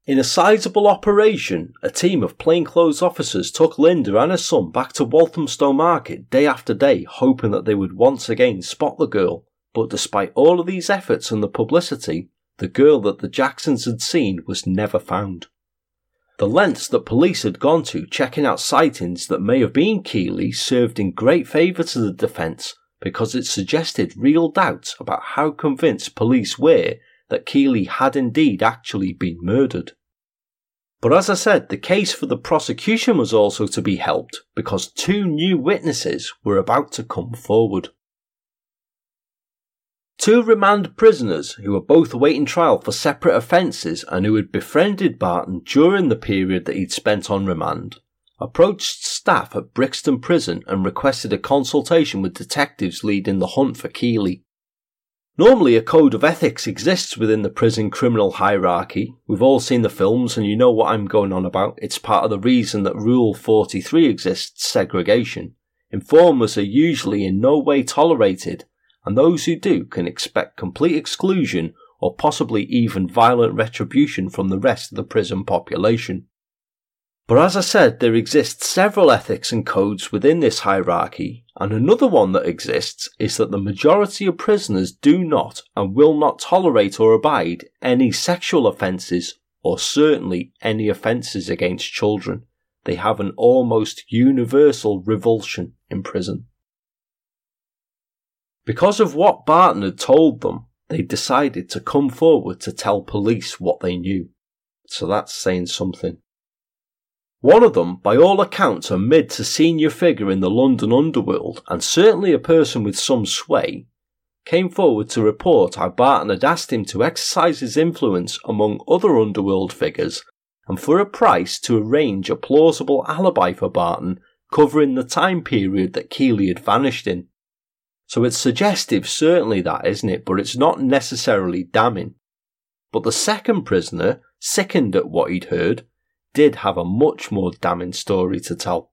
In a sizable operation, a team of plainclothes officers took Linda and her son back to Walthamstow Market day after day, hoping that they would once again spot the girl. But despite all of these efforts and the publicity, the girl that the Jacksons had seen was never found. The lengths that police had gone to checking out sightings that may have been Keighley served in great favour to the defence because it suggested real doubts about how convinced police were that Keighley had indeed actually been murdered. But as I said, the case for the prosecution was also to be helped because two new witnesses were about to come forward. Two remand prisoners who were both awaiting trial for separate offences and who had befriended Barton during the period that he'd spent on remand approached staff at Brixton Prison and requested a consultation with detectives leading the hunt for Keighley. Normally, a code of ethics exists within the prison criminal hierarchy. We've all seen the films and you know what I'm going on about. It's part of the reason that Rule 43 exists segregation. Informers are usually in no way tolerated, and those who do can expect complete exclusion or possibly even violent retribution from the rest of the prison population. But as I said, there exist several ethics and codes within this hierarchy, and another one that exists is that the majority of prisoners do not and will not tolerate or abide any sexual offences or certainly any offences against children. They have an almost universal revulsion in prison. Because of what Barton had told them, they decided to come forward to tell police what they knew. So that's saying something. One of them, by all accounts, a mid to senior figure in the London underworld, and certainly a person with some sway, came forward to report how Barton had asked him to exercise his influence among other underworld figures and for a price to arrange a plausible alibi for Barton covering the time period that Keighley had vanished in. So it's suggestive, certainly that, isn't it? But it's not necessarily damning. But the second prisoner, sickened at what he'd heard, did have a much more damning story to tell.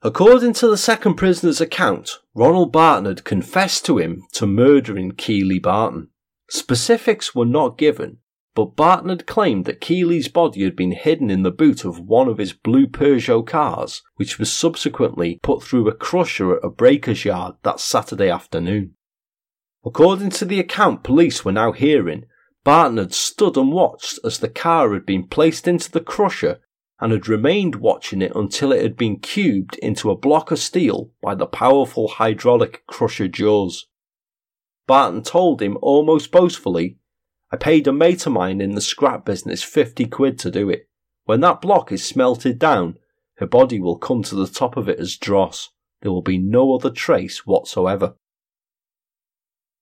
According to the second prisoner's account, Ronald Barton had confessed to him to murdering Keighley Barton. Specifics were not given, but Barton had claimed that Keighley's body had been hidden in the boot of one of his blue Peugeot cars, which was subsequently put through a crusher at a breaker's yard that Saturday afternoon. According to the account police were now hearing, Barton had stood and watched as the car had been placed into the crusher and had remained watching it until it had been cubed into a block of steel by the powerful hydraulic crusher jaws. Barton told him almost boastfully, I paid a mate of mine in the scrap business 50 quid to do it. When that block is smelted down, her body will come to the top of it as dross. There will be no other trace whatsoever.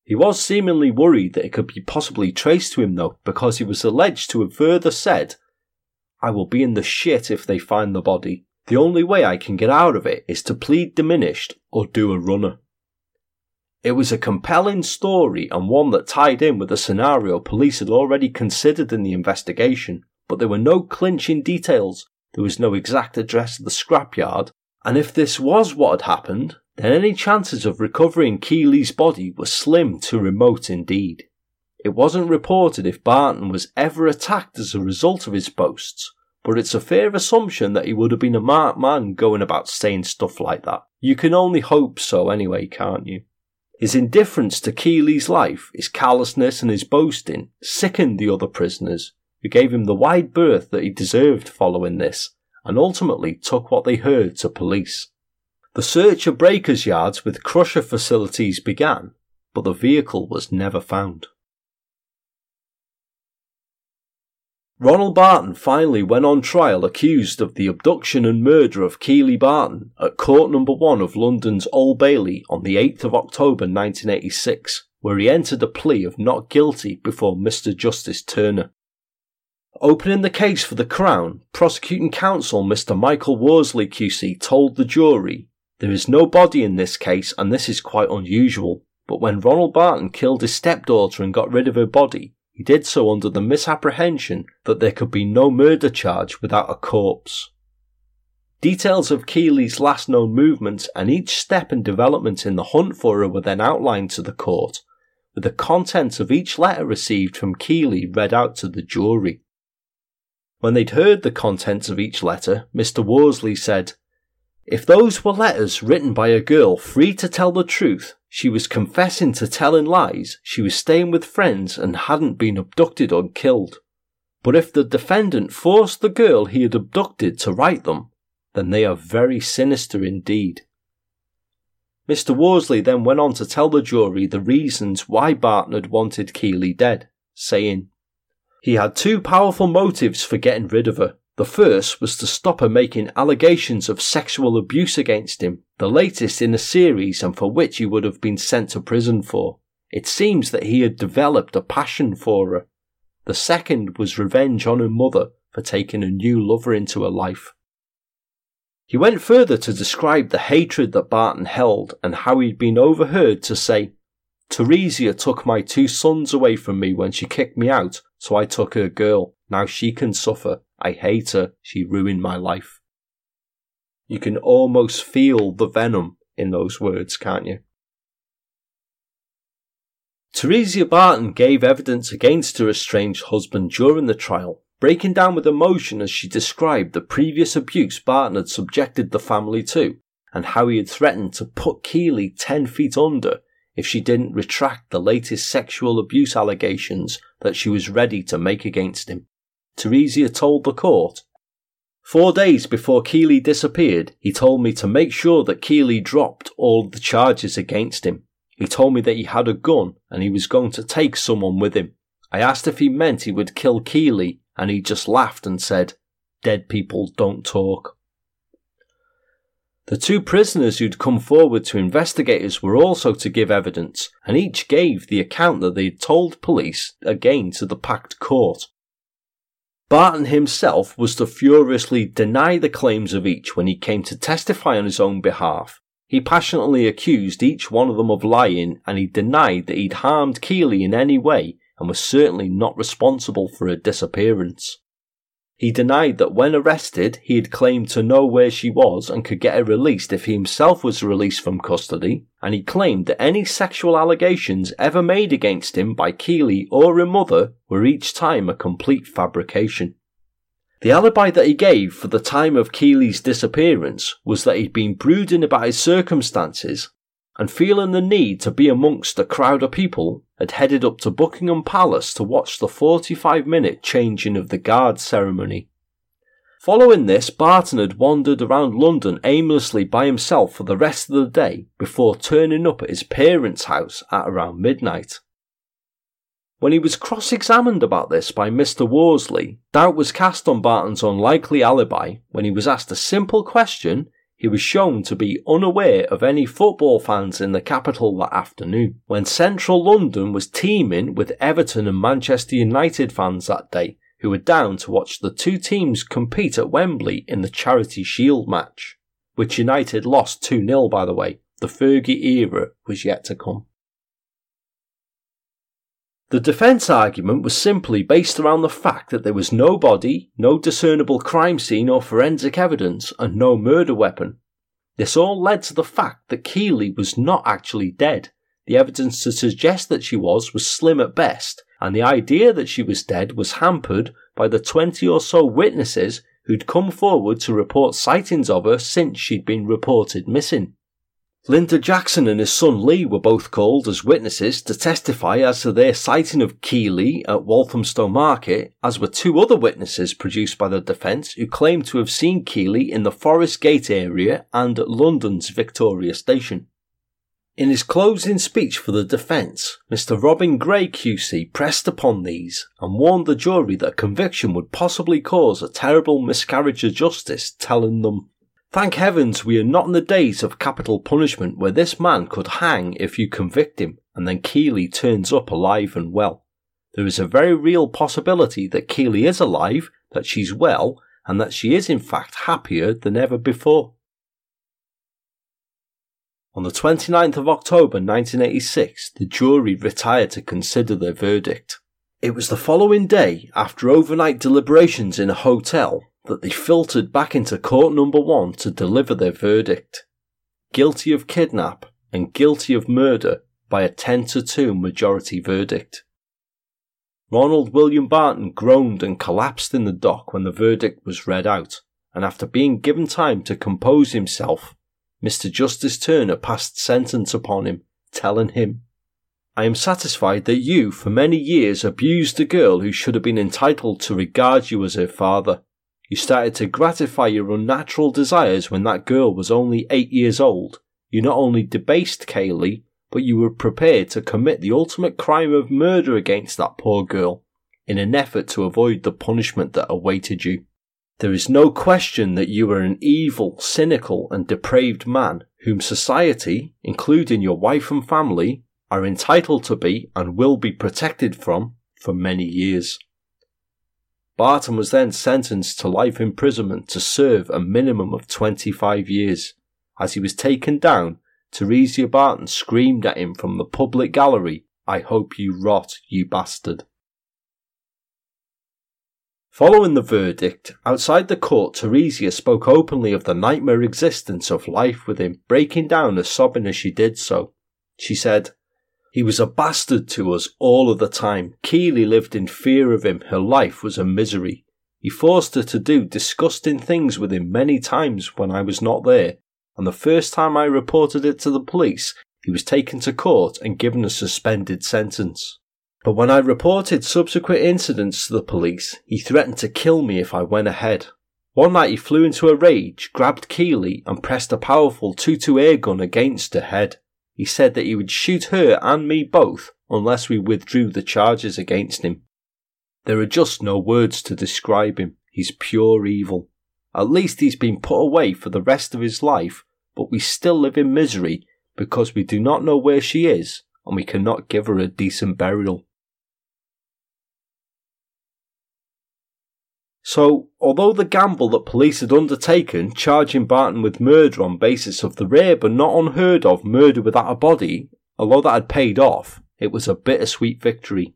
He was seemingly worried that it could be possibly traced to him though, because he was alleged to have further said, I will be in the shit if they find the body. The only way I can get out of it is to plead diminished or do a runner. It was a compelling story and one that tied in with a scenario police had already considered in the investigation, but there were no clinching details, there was no exact address of the scrapyard, and if this was what had happened, then any chances of recovering Keighley's body were slim to remote indeed. It wasn't reported if Barton was ever attacked as a result of his boasts, but it's a fair assumption that he would have been a marked man going about saying stuff like that. You can only hope so anyway, can't you? His indifference to Keighley's life, his callousness and his boasting sickened the other prisoners, who gave him the wide berth that he deserved following this, and ultimately took what they heard to police. The search of breakers' yards with crusher facilities began, but the vehicle was never found. Ronald Barton finally went on trial accused of the abduction and murder of Keighley Barton at Court Number 1 of London's Old Bailey on the 8th of October 1986, where he entered a plea of not guilty before Mr. Justice Turner. Opening the case for the Crown, prosecuting counsel Mr. Michael Worsley QC told the jury there is no body in this case, and this is quite unusual. But when Ronald Barton killed his stepdaughter and got rid of her body, he did so under the misapprehension that there could be no murder charge without a corpse. Details of Keighley's last known movements and each step and development in the hunt for her were then outlined to the court, with the contents of each letter received from Keighley read out to the jury. When they'd heard the contents of each letter, Mr. Worsley said, If those were letters written by a girl free to tell the truth, she was confessing to telling lies, she was staying with friends and hadn't been abducted or killed. But if the defendant forced the girl he had abducted to write them, then they are very sinister indeed. Mr. Worsley then went on to tell the jury the reasons why Barton had wanted Keighley dead, saying, He had two powerful motives for getting rid of her. The first was to stop her making allegations of sexual abuse against him, the latest in a series and for which he would have been sent to prison for. It seems that he had developed a passion for her. The second was revenge on her mother for taking a new lover into her life. He went further to describe the hatred that Barton held and how he'd been overheard to say, Teresia took my two sons away from me when she kicked me out, so I took her girl. Now she can suffer. I hate her. She ruined my life. You can almost feel the venom in those words, can't you? Teresia Barton gave evidence against her estranged husband during the trial, breaking down with emotion as she described the previous abuse Barton had subjected the family to, and how he had threatened to put Keighley 10 feet under if she didn't retract the latest sexual abuse allegations that she was ready to make against him. Teresia told the court, Four days before Keighley disappeared, he told me to make sure that Keighley dropped all the charges against him. He told me that he had a gun and he was going to take someone with him. I asked if he meant he would kill Keighley and he just laughed and said, Dead people don't talk. The two prisoners who'd come forward to investigators were also to give evidence, and each gave the account that they'd told police again to the packed court. Barton himself was to furiously deny the claims of each when he came to testify on his own behalf. He passionately accused each one of them of lying and he denied that he'd harmed Keighley in any way and was certainly not responsible for her disappearance. He denied that when arrested, he had claimed to know where she was and could get her released if he himself was released from custody, and he claimed that any sexual allegations ever made against him by Keighley or her mother were each time a complete fabrication. The alibi that he gave for the time of Keighley's disappearance was that he'd been brooding about his circumstances and feeling the need to be amongst a crowd of people, had headed up to Buckingham Palace to watch the 45 minute changing of the guard ceremony. Following this, Barton had wandered around London aimlessly by himself for the rest of the day before turning up at his parents' house at around midnight. When he was cross examined about this by Mr. Worsley, doubt was cast on Barton's unlikely alibi when he was asked a simple question he was shown to be unaware of any football fans in the capital that afternoon, when central London was teeming with Everton and Manchester United fans that day, who were down to watch the two teams compete at Wembley in the Charity Shield match, which United lost 2 0 by the way. The Fergie era was yet to come. The defence argument was simply based around the fact that there was no body, no discernible crime scene or forensic evidence, and no murder weapon. This all led to the fact that Keighley was not actually dead. The evidence to suggest that she was was slim at best, and the idea that she was dead was hampered by the 20 or so witnesses who'd come forward to report sightings of her since she'd been reported missing. Linda Jackson and his son Lee were both called as witnesses to testify as to their sighting of Keighley at Walthamstow Market, as were two other witnesses produced by the defence who claimed to have seen Keighley in the Forest Gate area and at London's Victoria Station. In his closing speech for the defence, Mr. Robin Gray QC pressed upon these and warned the jury that conviction would possibly cause a terrible miscarriage of justice, telling them, Thank heavens we are not in the days of capital punishment where this man could hang if you convict him and then Keighley turns up alive and well. There is a very real possibility that Keighley is alive, that she's well, and that she is in fact happier than ever before. On the 29th of October 1986, the jury retired to consider their verdict. It was the following day, after overnight deliberations in a hotel, that they filtered back into court number one to deliver their verdict. Guilty of kidnap and guilty of murder by a 10 to 2 majority verdict. Ronald William Barton groaned and collapsed in the dock when the verdict was read out, and after being given time to compose himself, Mr. Justice Turner passed sentence upon him, telling him, I am satisfied that you, for many years, abused a girl who should have been entitled to regard you as her father. You started to gratify your unnatural desires when that girl was only eight years old. You not only debased Keighley, but you were prepared to commit the ultimate crime of murder against that poor girl in an effort to avoid the punishment that awaited you. There is no question that you are an evil, cynical, and depraved man whom society, including your wife and family, are entitled to be and will be protected from for many years. Barton was then sentenced to life imprisonment to serve a minimum of 25 years. As he was taken down, Theresia Barton screamed at him from the public gallery, I hope you rot, you bastard. Following the verdict, outside the court, Theresia spoke openly of the nightmare existence of life with him, breaking down and sobbing as she did so. She said, He was a bastard to us all of the time. Keighley lived in fear of him. Her life was a misery. He forced her to do disgusting things with him many times when I was not there, and the first time I reported it to the police, he was taken to court and given a suspended sentence. But when I reported subsequent incidents to the police, he threatened to kill me if I went ahead. One night he flew into a rage, grabbed Keighley, and pressed a powerful 2-2 air gun against her head. He said that he would shoot her and me both unless we withdrew the charges against him. There are just no words to describe him. He's pure evil. At least he's been put away for the rest of his life but we still live in misery because we do not know where she is and we cannot give her a decent burial. So, although the gamble that police had undertaken, charging Barton with murder on basis of the rare but not unheard of murder without a body, although that had paid off, it was a bittersweet victory.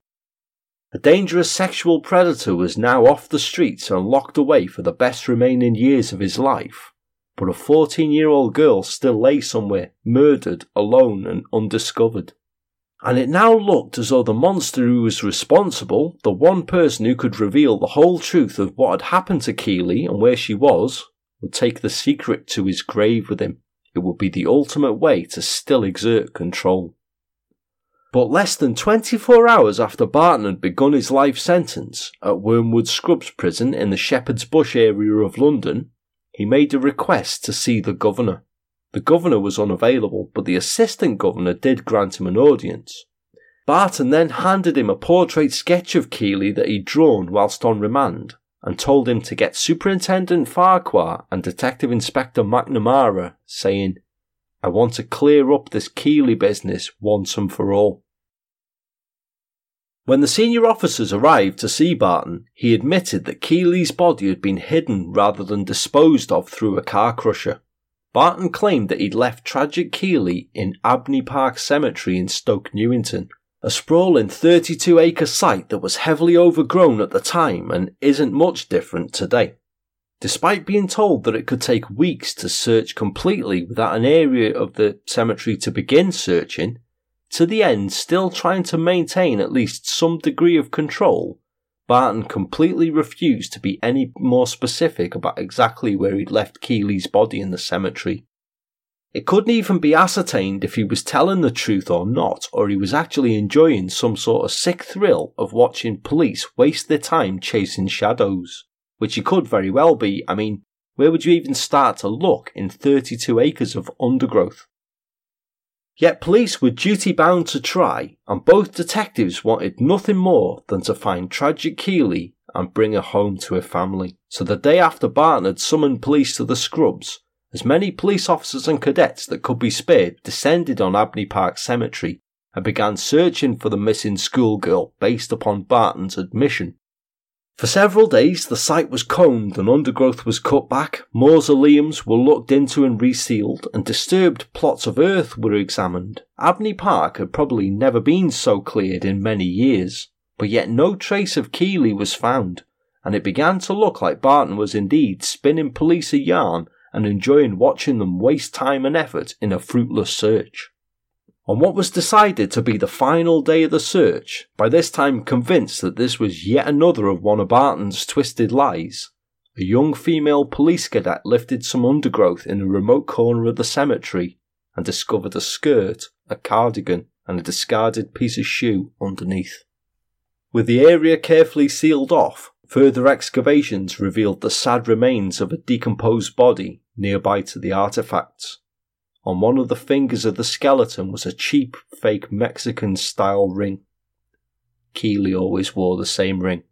A dangerous sexual predator was now off the streets and locked away for the best remaining years of his life but a 14 year old girl still lay somewhere, murdered, alone, and undiscovered. And it now looked as though the monster who was responsible, the one person who could reveal the whole truth of what had happened to Keighley and where she was, would take the secret to his grave with him. It would be the ultimate way to still exert control. But less than 24 hours after Barton had begun his life sentence at Wormwood Scrubs prison in the Shepherd's Bush area of London, he made a request to see the governor. The governor was unavailable, but the assistant governor did grant him an audience. Barton then handed him a portrait sketch of Keighley that he'd drawn whilst on remand, and told him to get Superintendent Farquhar and Detective Inspector McNamara, saying, I want to clear up this Keighley business once and for all. When the senior officers arrived to see Barton, he admitted that Keighley's body had been hidden rather than disposed of through a car crusher. Barton claimed that he'd left tragic Keighley in Abney Park Cemetery in Stoke Newington, a sprawling 32 acre site that was heavily overgrown at the time and isn't much different today. Despite being told that it could take weeks to search completely without an area of the cemetery to begin searching, to the end still trying to maintain at least some degree of control, Barton completely refused to be any more specific about exactly where he'd left Keighley's body in the cemetery. It couldn't even be ascertained if he was telling the truth or not, or he was actually enjoying some sort of sick thrill of watching police waste their time chasing shadows. Which he could very well be. I mean, where would you even start to look in 32 acres of undergrowth? Yet police were duty bound to try, and both detectives wanted nothing more than to find tragic Keighley and bring her home to her family. So the day after Barton had summoned police to the scrubs, as many police officers and cadets that could be spared descended on Abney Park Cemetery and began searching for the missing schoolgirl based upon Barton's admission for several days, the site was combed and undergrowth was cut back, mausoleums were looked into and resealed, and disturbed plots of earth were examined. Abney Park had probably never been so cleared in many years, but yet no trace of Keighley was found, and it began to look like Barton was indeed spinning police a yarn and enjoying watching them waste time and effort in a fruitless search. On what was decided to be the final day of the search, by this time convinced that this was yet another of one of Barton's twisted lies, a young female police cadet lifted some undergrowth in a remote corner of the cemetery and discovered a skirt, a cardigan, and a discarded piece of shoe underneath. With the area carefully sealed off, further excavations revealed the sad remains of a decomposed body nearby to the artifacts. On one of the fingers of the skeleton was a cheap, fake Mexican style ring. Keighley always wore the same ring.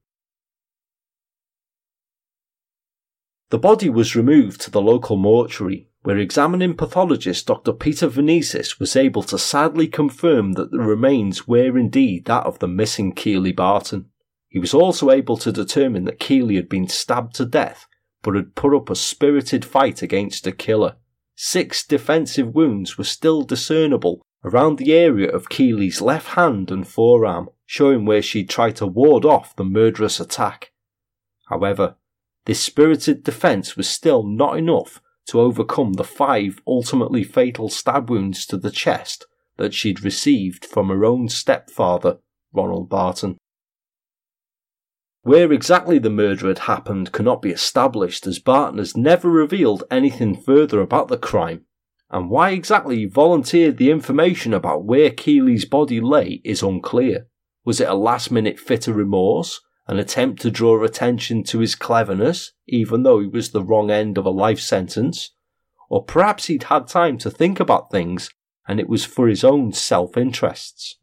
The body was removed to the local mortuary, where examining pathologist Dr. Peter Vanezis was able to sadly confirm that the remains were indeed that of the missing Keighley Barton. He was also able to determine that Keighley had been stabbed to death, but had put up a spirited fight against a killer. Six defensive wounds were still discernible around the area of Keighley's left hand and forearm, showing where she'd tried to ward off the murderous attack. However, this spirited defence was still not enough to overcome the five ultimately fatal stab wounds to the chest that she'd received from her own stepfather, Ronald Barton. Where exactly the murder had happened cannot be established as Barton has never revealed anything further about the crime, and why exactly he volunteered the information about where Keighley's body lay is unclear. Was it a last minute fit of remorse? an attempt to draw attention to his cleverness, even though he was the wrong end of a life sentence, or perhaps he'd had time to think about things and it was for his own self interests.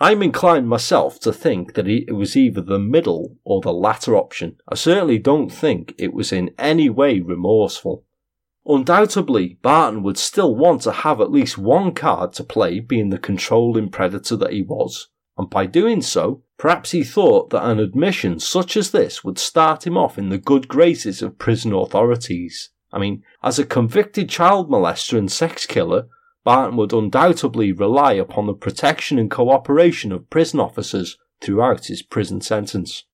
I'm inclined myself to think that it was either the middle or the latter option. I certainly don't think it was in any way remorseful. Undoubtedly, Barton would still want to have at least one card to play being the controlling predator that he was, and by doing so, perhaps he thought that an admission such as this would start him off in the good graces of prison authorities. I mean, as a convicted child molester and sex killer, Barton would undoubtedly rely upon the protection and cooperation of prison officers throughout his prison sentence.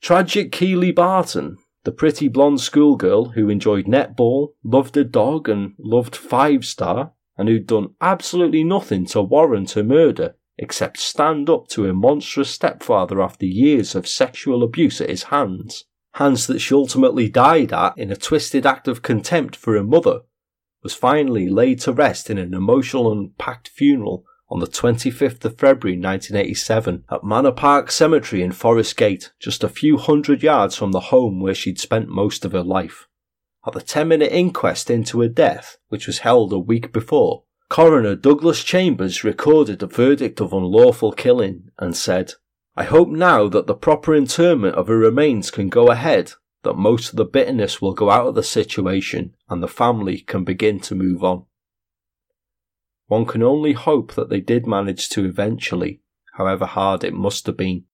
Tragic Keighley Barton, the pretty blonde schoolgirl who enjoyed netball, loved a dog, and loved Five Star, and who'd done absolutely nothing to warrant her murder except stand up to her monstrous stepfather after years of sexual abuse at his hands, hands that she ultimately died at in a twisted act of contempt for her mother, was finally laid to rest in an emotional and packed funeral on the 25th of February 1987 at Manor Park Cemetery in Forest Gate, just a few hundred yards from the home where she'd spent most of her life. At the 10 minute inquest into her death, which was held a week before, Coroner Douglas Chambers recorded a verdict of unlawful killing and said, I hope now that the proper interment of her remains can go ahead, that most of the bitterness will go out of the situation and the family can begin to move on. One can only hope that they did manage to eventually, however hard it must have been.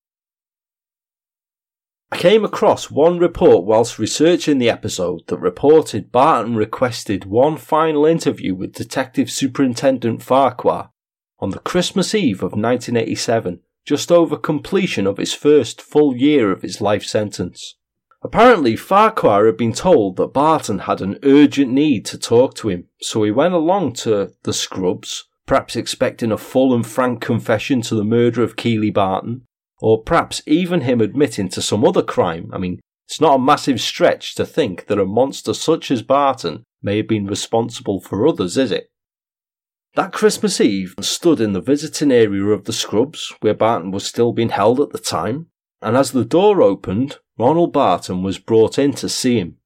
I came across one report whilst researching the episode that reported Barton requested one final interview with Detective Superintendent Farquhar on the Christmas Eve of 1987, just over completion of his first full year of his life sentence. Apparently, Farquhar had been told that Barton had an urgent need to talk to him, so he went along to the Scrubs, perhaps expecting a full and frank confession to the murder of Keighley Barton, or perhaps even him admitting to some other crime. I mean, it's not a massive stretch to think that a monster such as Barton may have been responsible for others, is it? That Christmas Eve stood in the visiting area of the Scrubs, where Barton was still being held at the time, and as the door opened, Ronald Barton was brought in to see him.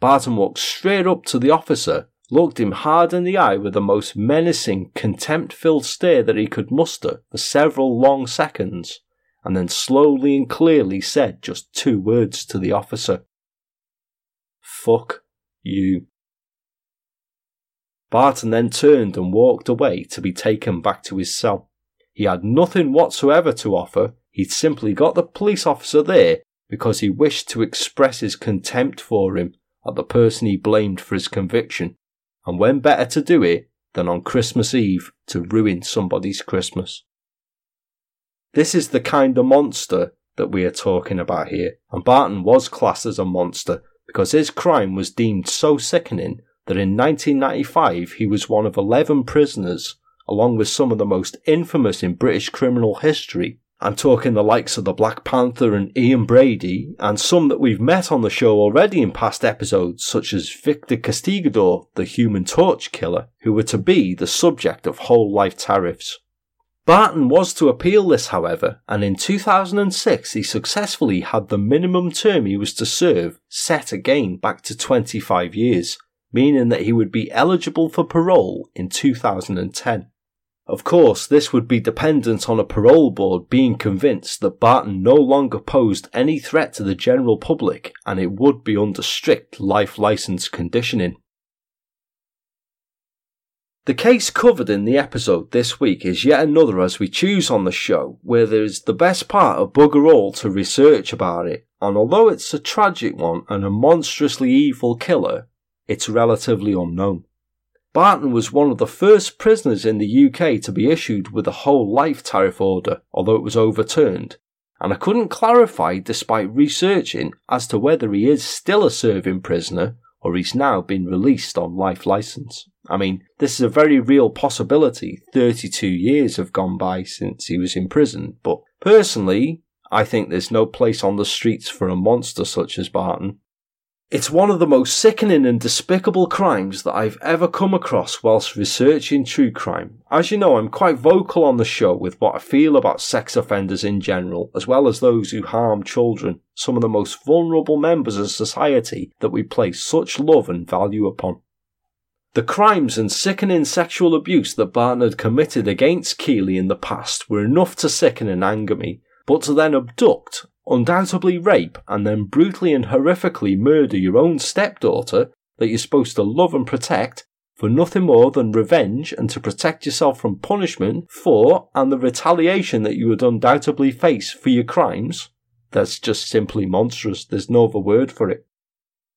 Barton walked straight up to the officer, looked him hard in the eye with the most menacing, contempt filled stare that he could muster for several long seconds, and then slowly and clearly said just two words to the officer. Fuck you. Barton then turned and walked away to be taken back to his cell. He had nothing whatsoever to offer, he'd simply got the police officer there because he wished to express his contempt for him at the person he blamed for his conviction, and when better to do it than on Christmas Eve to ruin somebody's Christmas. This is the kind of monster that we are talking about here, and Barton was classed as a monster because his crime was deemed so sickening that in 1995 he was one of 11 prisoners, along with some of the most infamous in British criminal history. I'm talking the likes of the Black Panther and Ian Brady, and some that we've met on the show already in past episodes, such as Victor Castigador, the Human Torch killer, who were to be the subject of whole life tariffs. Barton was to appeal this, however, and in 2006 he successfully had the minimum term he was to serve set again back to 25 years, meaning that he would be eligible for parole in 2010. Of course, this would be dependent on a parole board being convinced that Barton no longer posed any threat to the general public and it would be under strict life license conditioning. The case covered in the episode this week is yet another as we choose on the show where there is the best part of bugger all to research about it, and although it's a tragic one and a monstrously evil killer, it's relatively unknown. Barton was one of the first prisoners in the UK to be issued with a whole life tariff order, although it was overturned, and I couldn't clarify despite researching as to whether he is still a serving prisoner or he's now been released on life license. I mean, this is a very real possibility. 32 years have gone by since he was in prison, but personally, I think there's no place on the streets for a monster such as Barton. It's one of the most sickening and despicable crimes that I've ever come across whilst researching true crime. As you know, I'm quite vocal on the show with what I feel about sex offenders in general, as well as those who harm children, some of the most vulnerable members of society that we place such love and value upon. The crimes and sickening sexual abuse that Barton had committed against Keighley in the past were enough to sicken and anger me, but to then abduct undoubtedly rape and then brutally and horrifically murder your own stepdaughter that you're supposed to love and protect for nothing more than revenge and to protect yourself from punishment for and the retaliation that you would undoubtedly face for your crimes, that's just simply monstrous. There's no other word for it.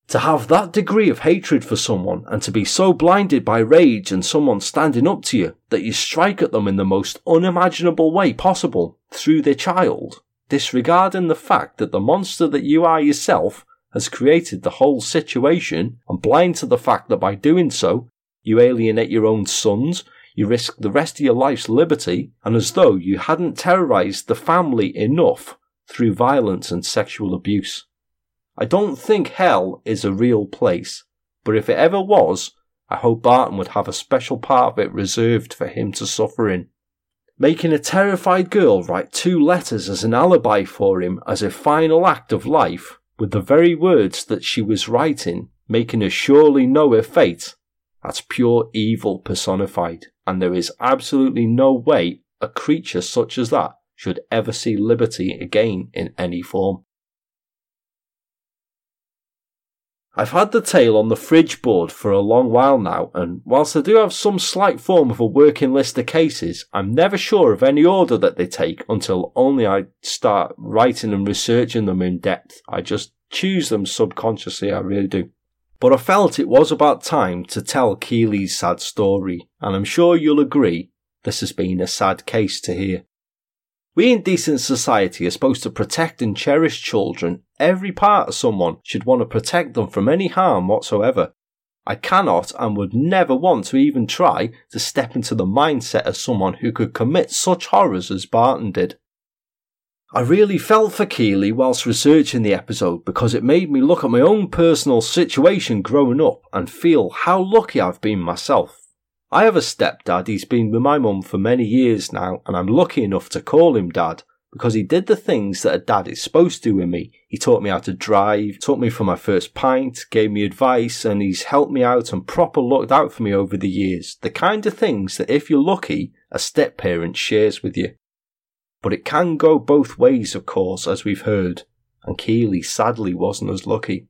To have that degree of hatred for someone and to be so blinded by rage and someone standing up to you that you strike at them in the most unimaginable way possible through their child disregarding the fact that the monster that you are yourself has created the whole situation and blind to the fact that by doing so, you alienate your own sons, you risk the rest of your life's liberty, and as though you hadn't terrorized the family enough through violence and sexual abuse. I don't think hell is a real place, but if it ever was, I hope Barton would have a special part of it reserved for him to suffer in making a terrified girl write two letters as an alibi for him as a final act of life, with the very words that she was writing, making her surely know her fate. That's pure evil personified, and there is absolutely no way a creature such as that should ever see liberty again in any form. I've had the tale on the fridge board for a long while now, and whilst I do have some slight form of a working list of cases, I'm never sure of any order that they take until only I start writing and researching them in depth. I just choose them subconsciously, I really do. But I felt it was about time to tell Keighley's sad story, and I'm sure you'll agree this has been a sad case to hear. We in decent society are supposed to protect and cherish children. Every part of someone should want to protect them from any harm whatsoever. I cannot and would never want to even try to step into the mindset of someone who could commit such horrors as Barton did. I really felt for Keighley whilst researching the episode because it made me look at my own personal situation growing up and feel how lucky I've been myself. I have a stepdad. He's been with my mum for many years now, and I'm lucky enough to call him dad because he did the things that a dad is supposed to do with me. He taught me how to drive, taught me for my first pint, gave me advice, and he's helped me out and proper looked out for me over the years. The kind of things that if you're lucky, a step parent shares with you. But it can go both ways, of course, as we've heard, and Keighley sadly wasn't as lucky.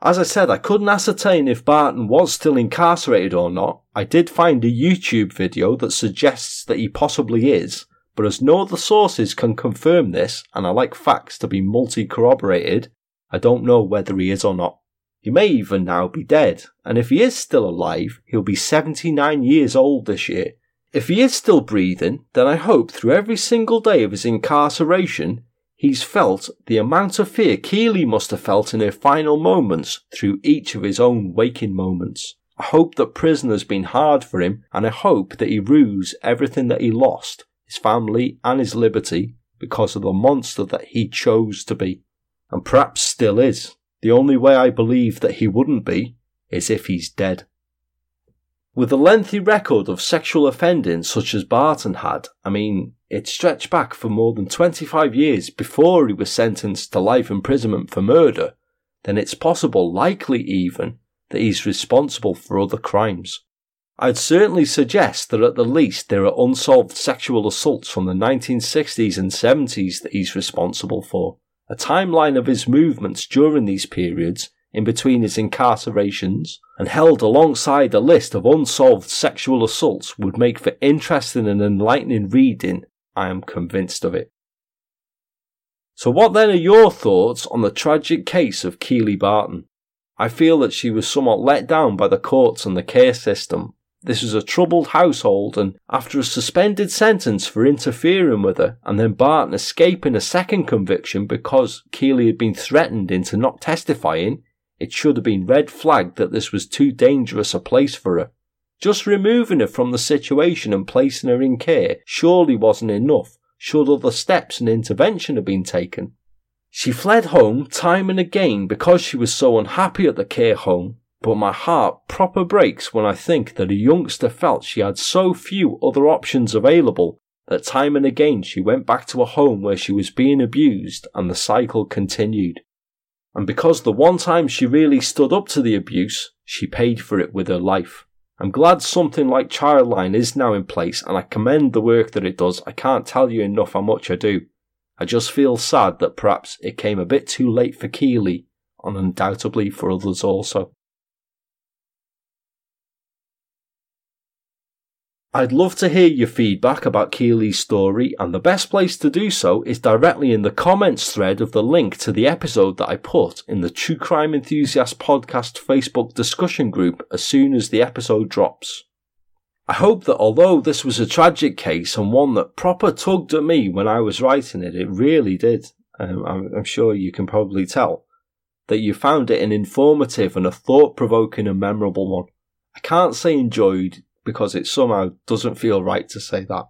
As I said, I couldn't ascertain if Barton was still incarcerated or not. I did find a YouTube video that suggests that he possibly is, but as no other sources can confirm this, and I like facts to be multi corroborated, I don't know whether he is or not. He may even now be dead, and if he is still alive, he'll be 79 years old this year. If he is still breathing, then I hope through every single day of his incarceration, he's felt the amount of fear Keighley must have felt in her final moments through each of his own waking moments. I hope that prison has been hard for him, and I hope that he rues everything that he lost, his family and his liberty, because of the monster that he chose to be. And perhaps still is. The only way I believe that he wouldn't be is if he's dead. With a lengthy record of sexual offending such as Barton had, I mean, it stretched back for more than 25 years before he was sentenced to life imprisonment for murder, then it's possible, likely even, that he's responsible for other crimes. I'd certainly suggest that at the least there are unsolved sexual assaults from the 1960s and 70s that he's responsible for. A timeline of his movements during these periods in between his incarcerations and held alongside a list of unsolved sexual assaults would make for interesting and enlightening reading, I am convinced of it. So what then are your thoughts on the tragic case of Keighley Barton? I feel that she was somewhat let down by the courts and the care system. This was a troubled household, and after a suspended sentence for interfering with her, and then Barton escaping a second conviction because Keighley had been threatened into not testifying, it should have been red flagged that this was too dangerous a place for her. Just removing her from the situation and placing her in care surely wasn't enough, should other steps and intervention have been taken. She fled home time and again because she was so unhappy at the care home, but my heart proper breaks when I think that a youngster felt she had so few other options available that time and again she went back to a home where she was being abused and the cycle continued. And because the one time she really stood up to the abuse, she paid for it with her life. I'm glad something like Childline is now in place and I commend the work that it does. I can't tell you enough how much I do. I just feel sad that perhaps it came a bit too late for Keighley and undoubtedly for others also. I'd love to hear your feedback about Keighley's story, and the best place to do so is directly in the comments thread of the link to the episode that I put in the True Crime Enthusiast Podcast Facebook discussion group as soon as the episode drops. I hope that although this was a tragic case and one that proper tugged at me when I was writing it, it really did, um, I'm, sure you can probably tell, that you found it an informative and a thought provoking and memorable one. I can't say enjoyed because it somehow doesn't feel right to say that.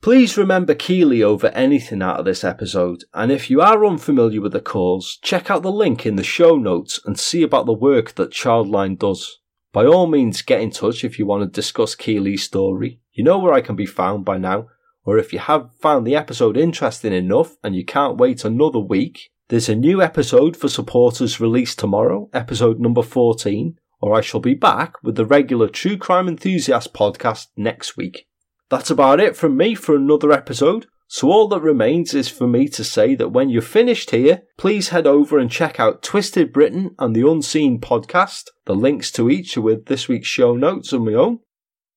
Please remember Keighley over anything out of this episode, and if you are unfamiliar with the cause, check out the link in the show notes and see about the work that Childline does. By all means, get in touch if you want to discuss Keighley's story. You know where I can be found by now, or if you have found the episode interesting enough and you can't wait another week, there's a new episode for supporters released tomorrow, episode number 14, or I shall be back with the regular True Crime Enthusiast podcast next week. That's about it from me for another episode. So all that remains is for me to say that when you're finished here, please head over and check out Twisted Britain and the Unseen podcast. The links to each are with this week's show notes and my own.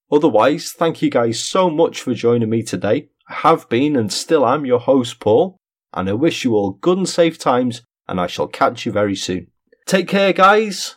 Otherwise, thank you guys so much for joining me today. I have been and still am your host, Paul, and I wish you all good and safe times, and I shall catch you very soon. Take care, guys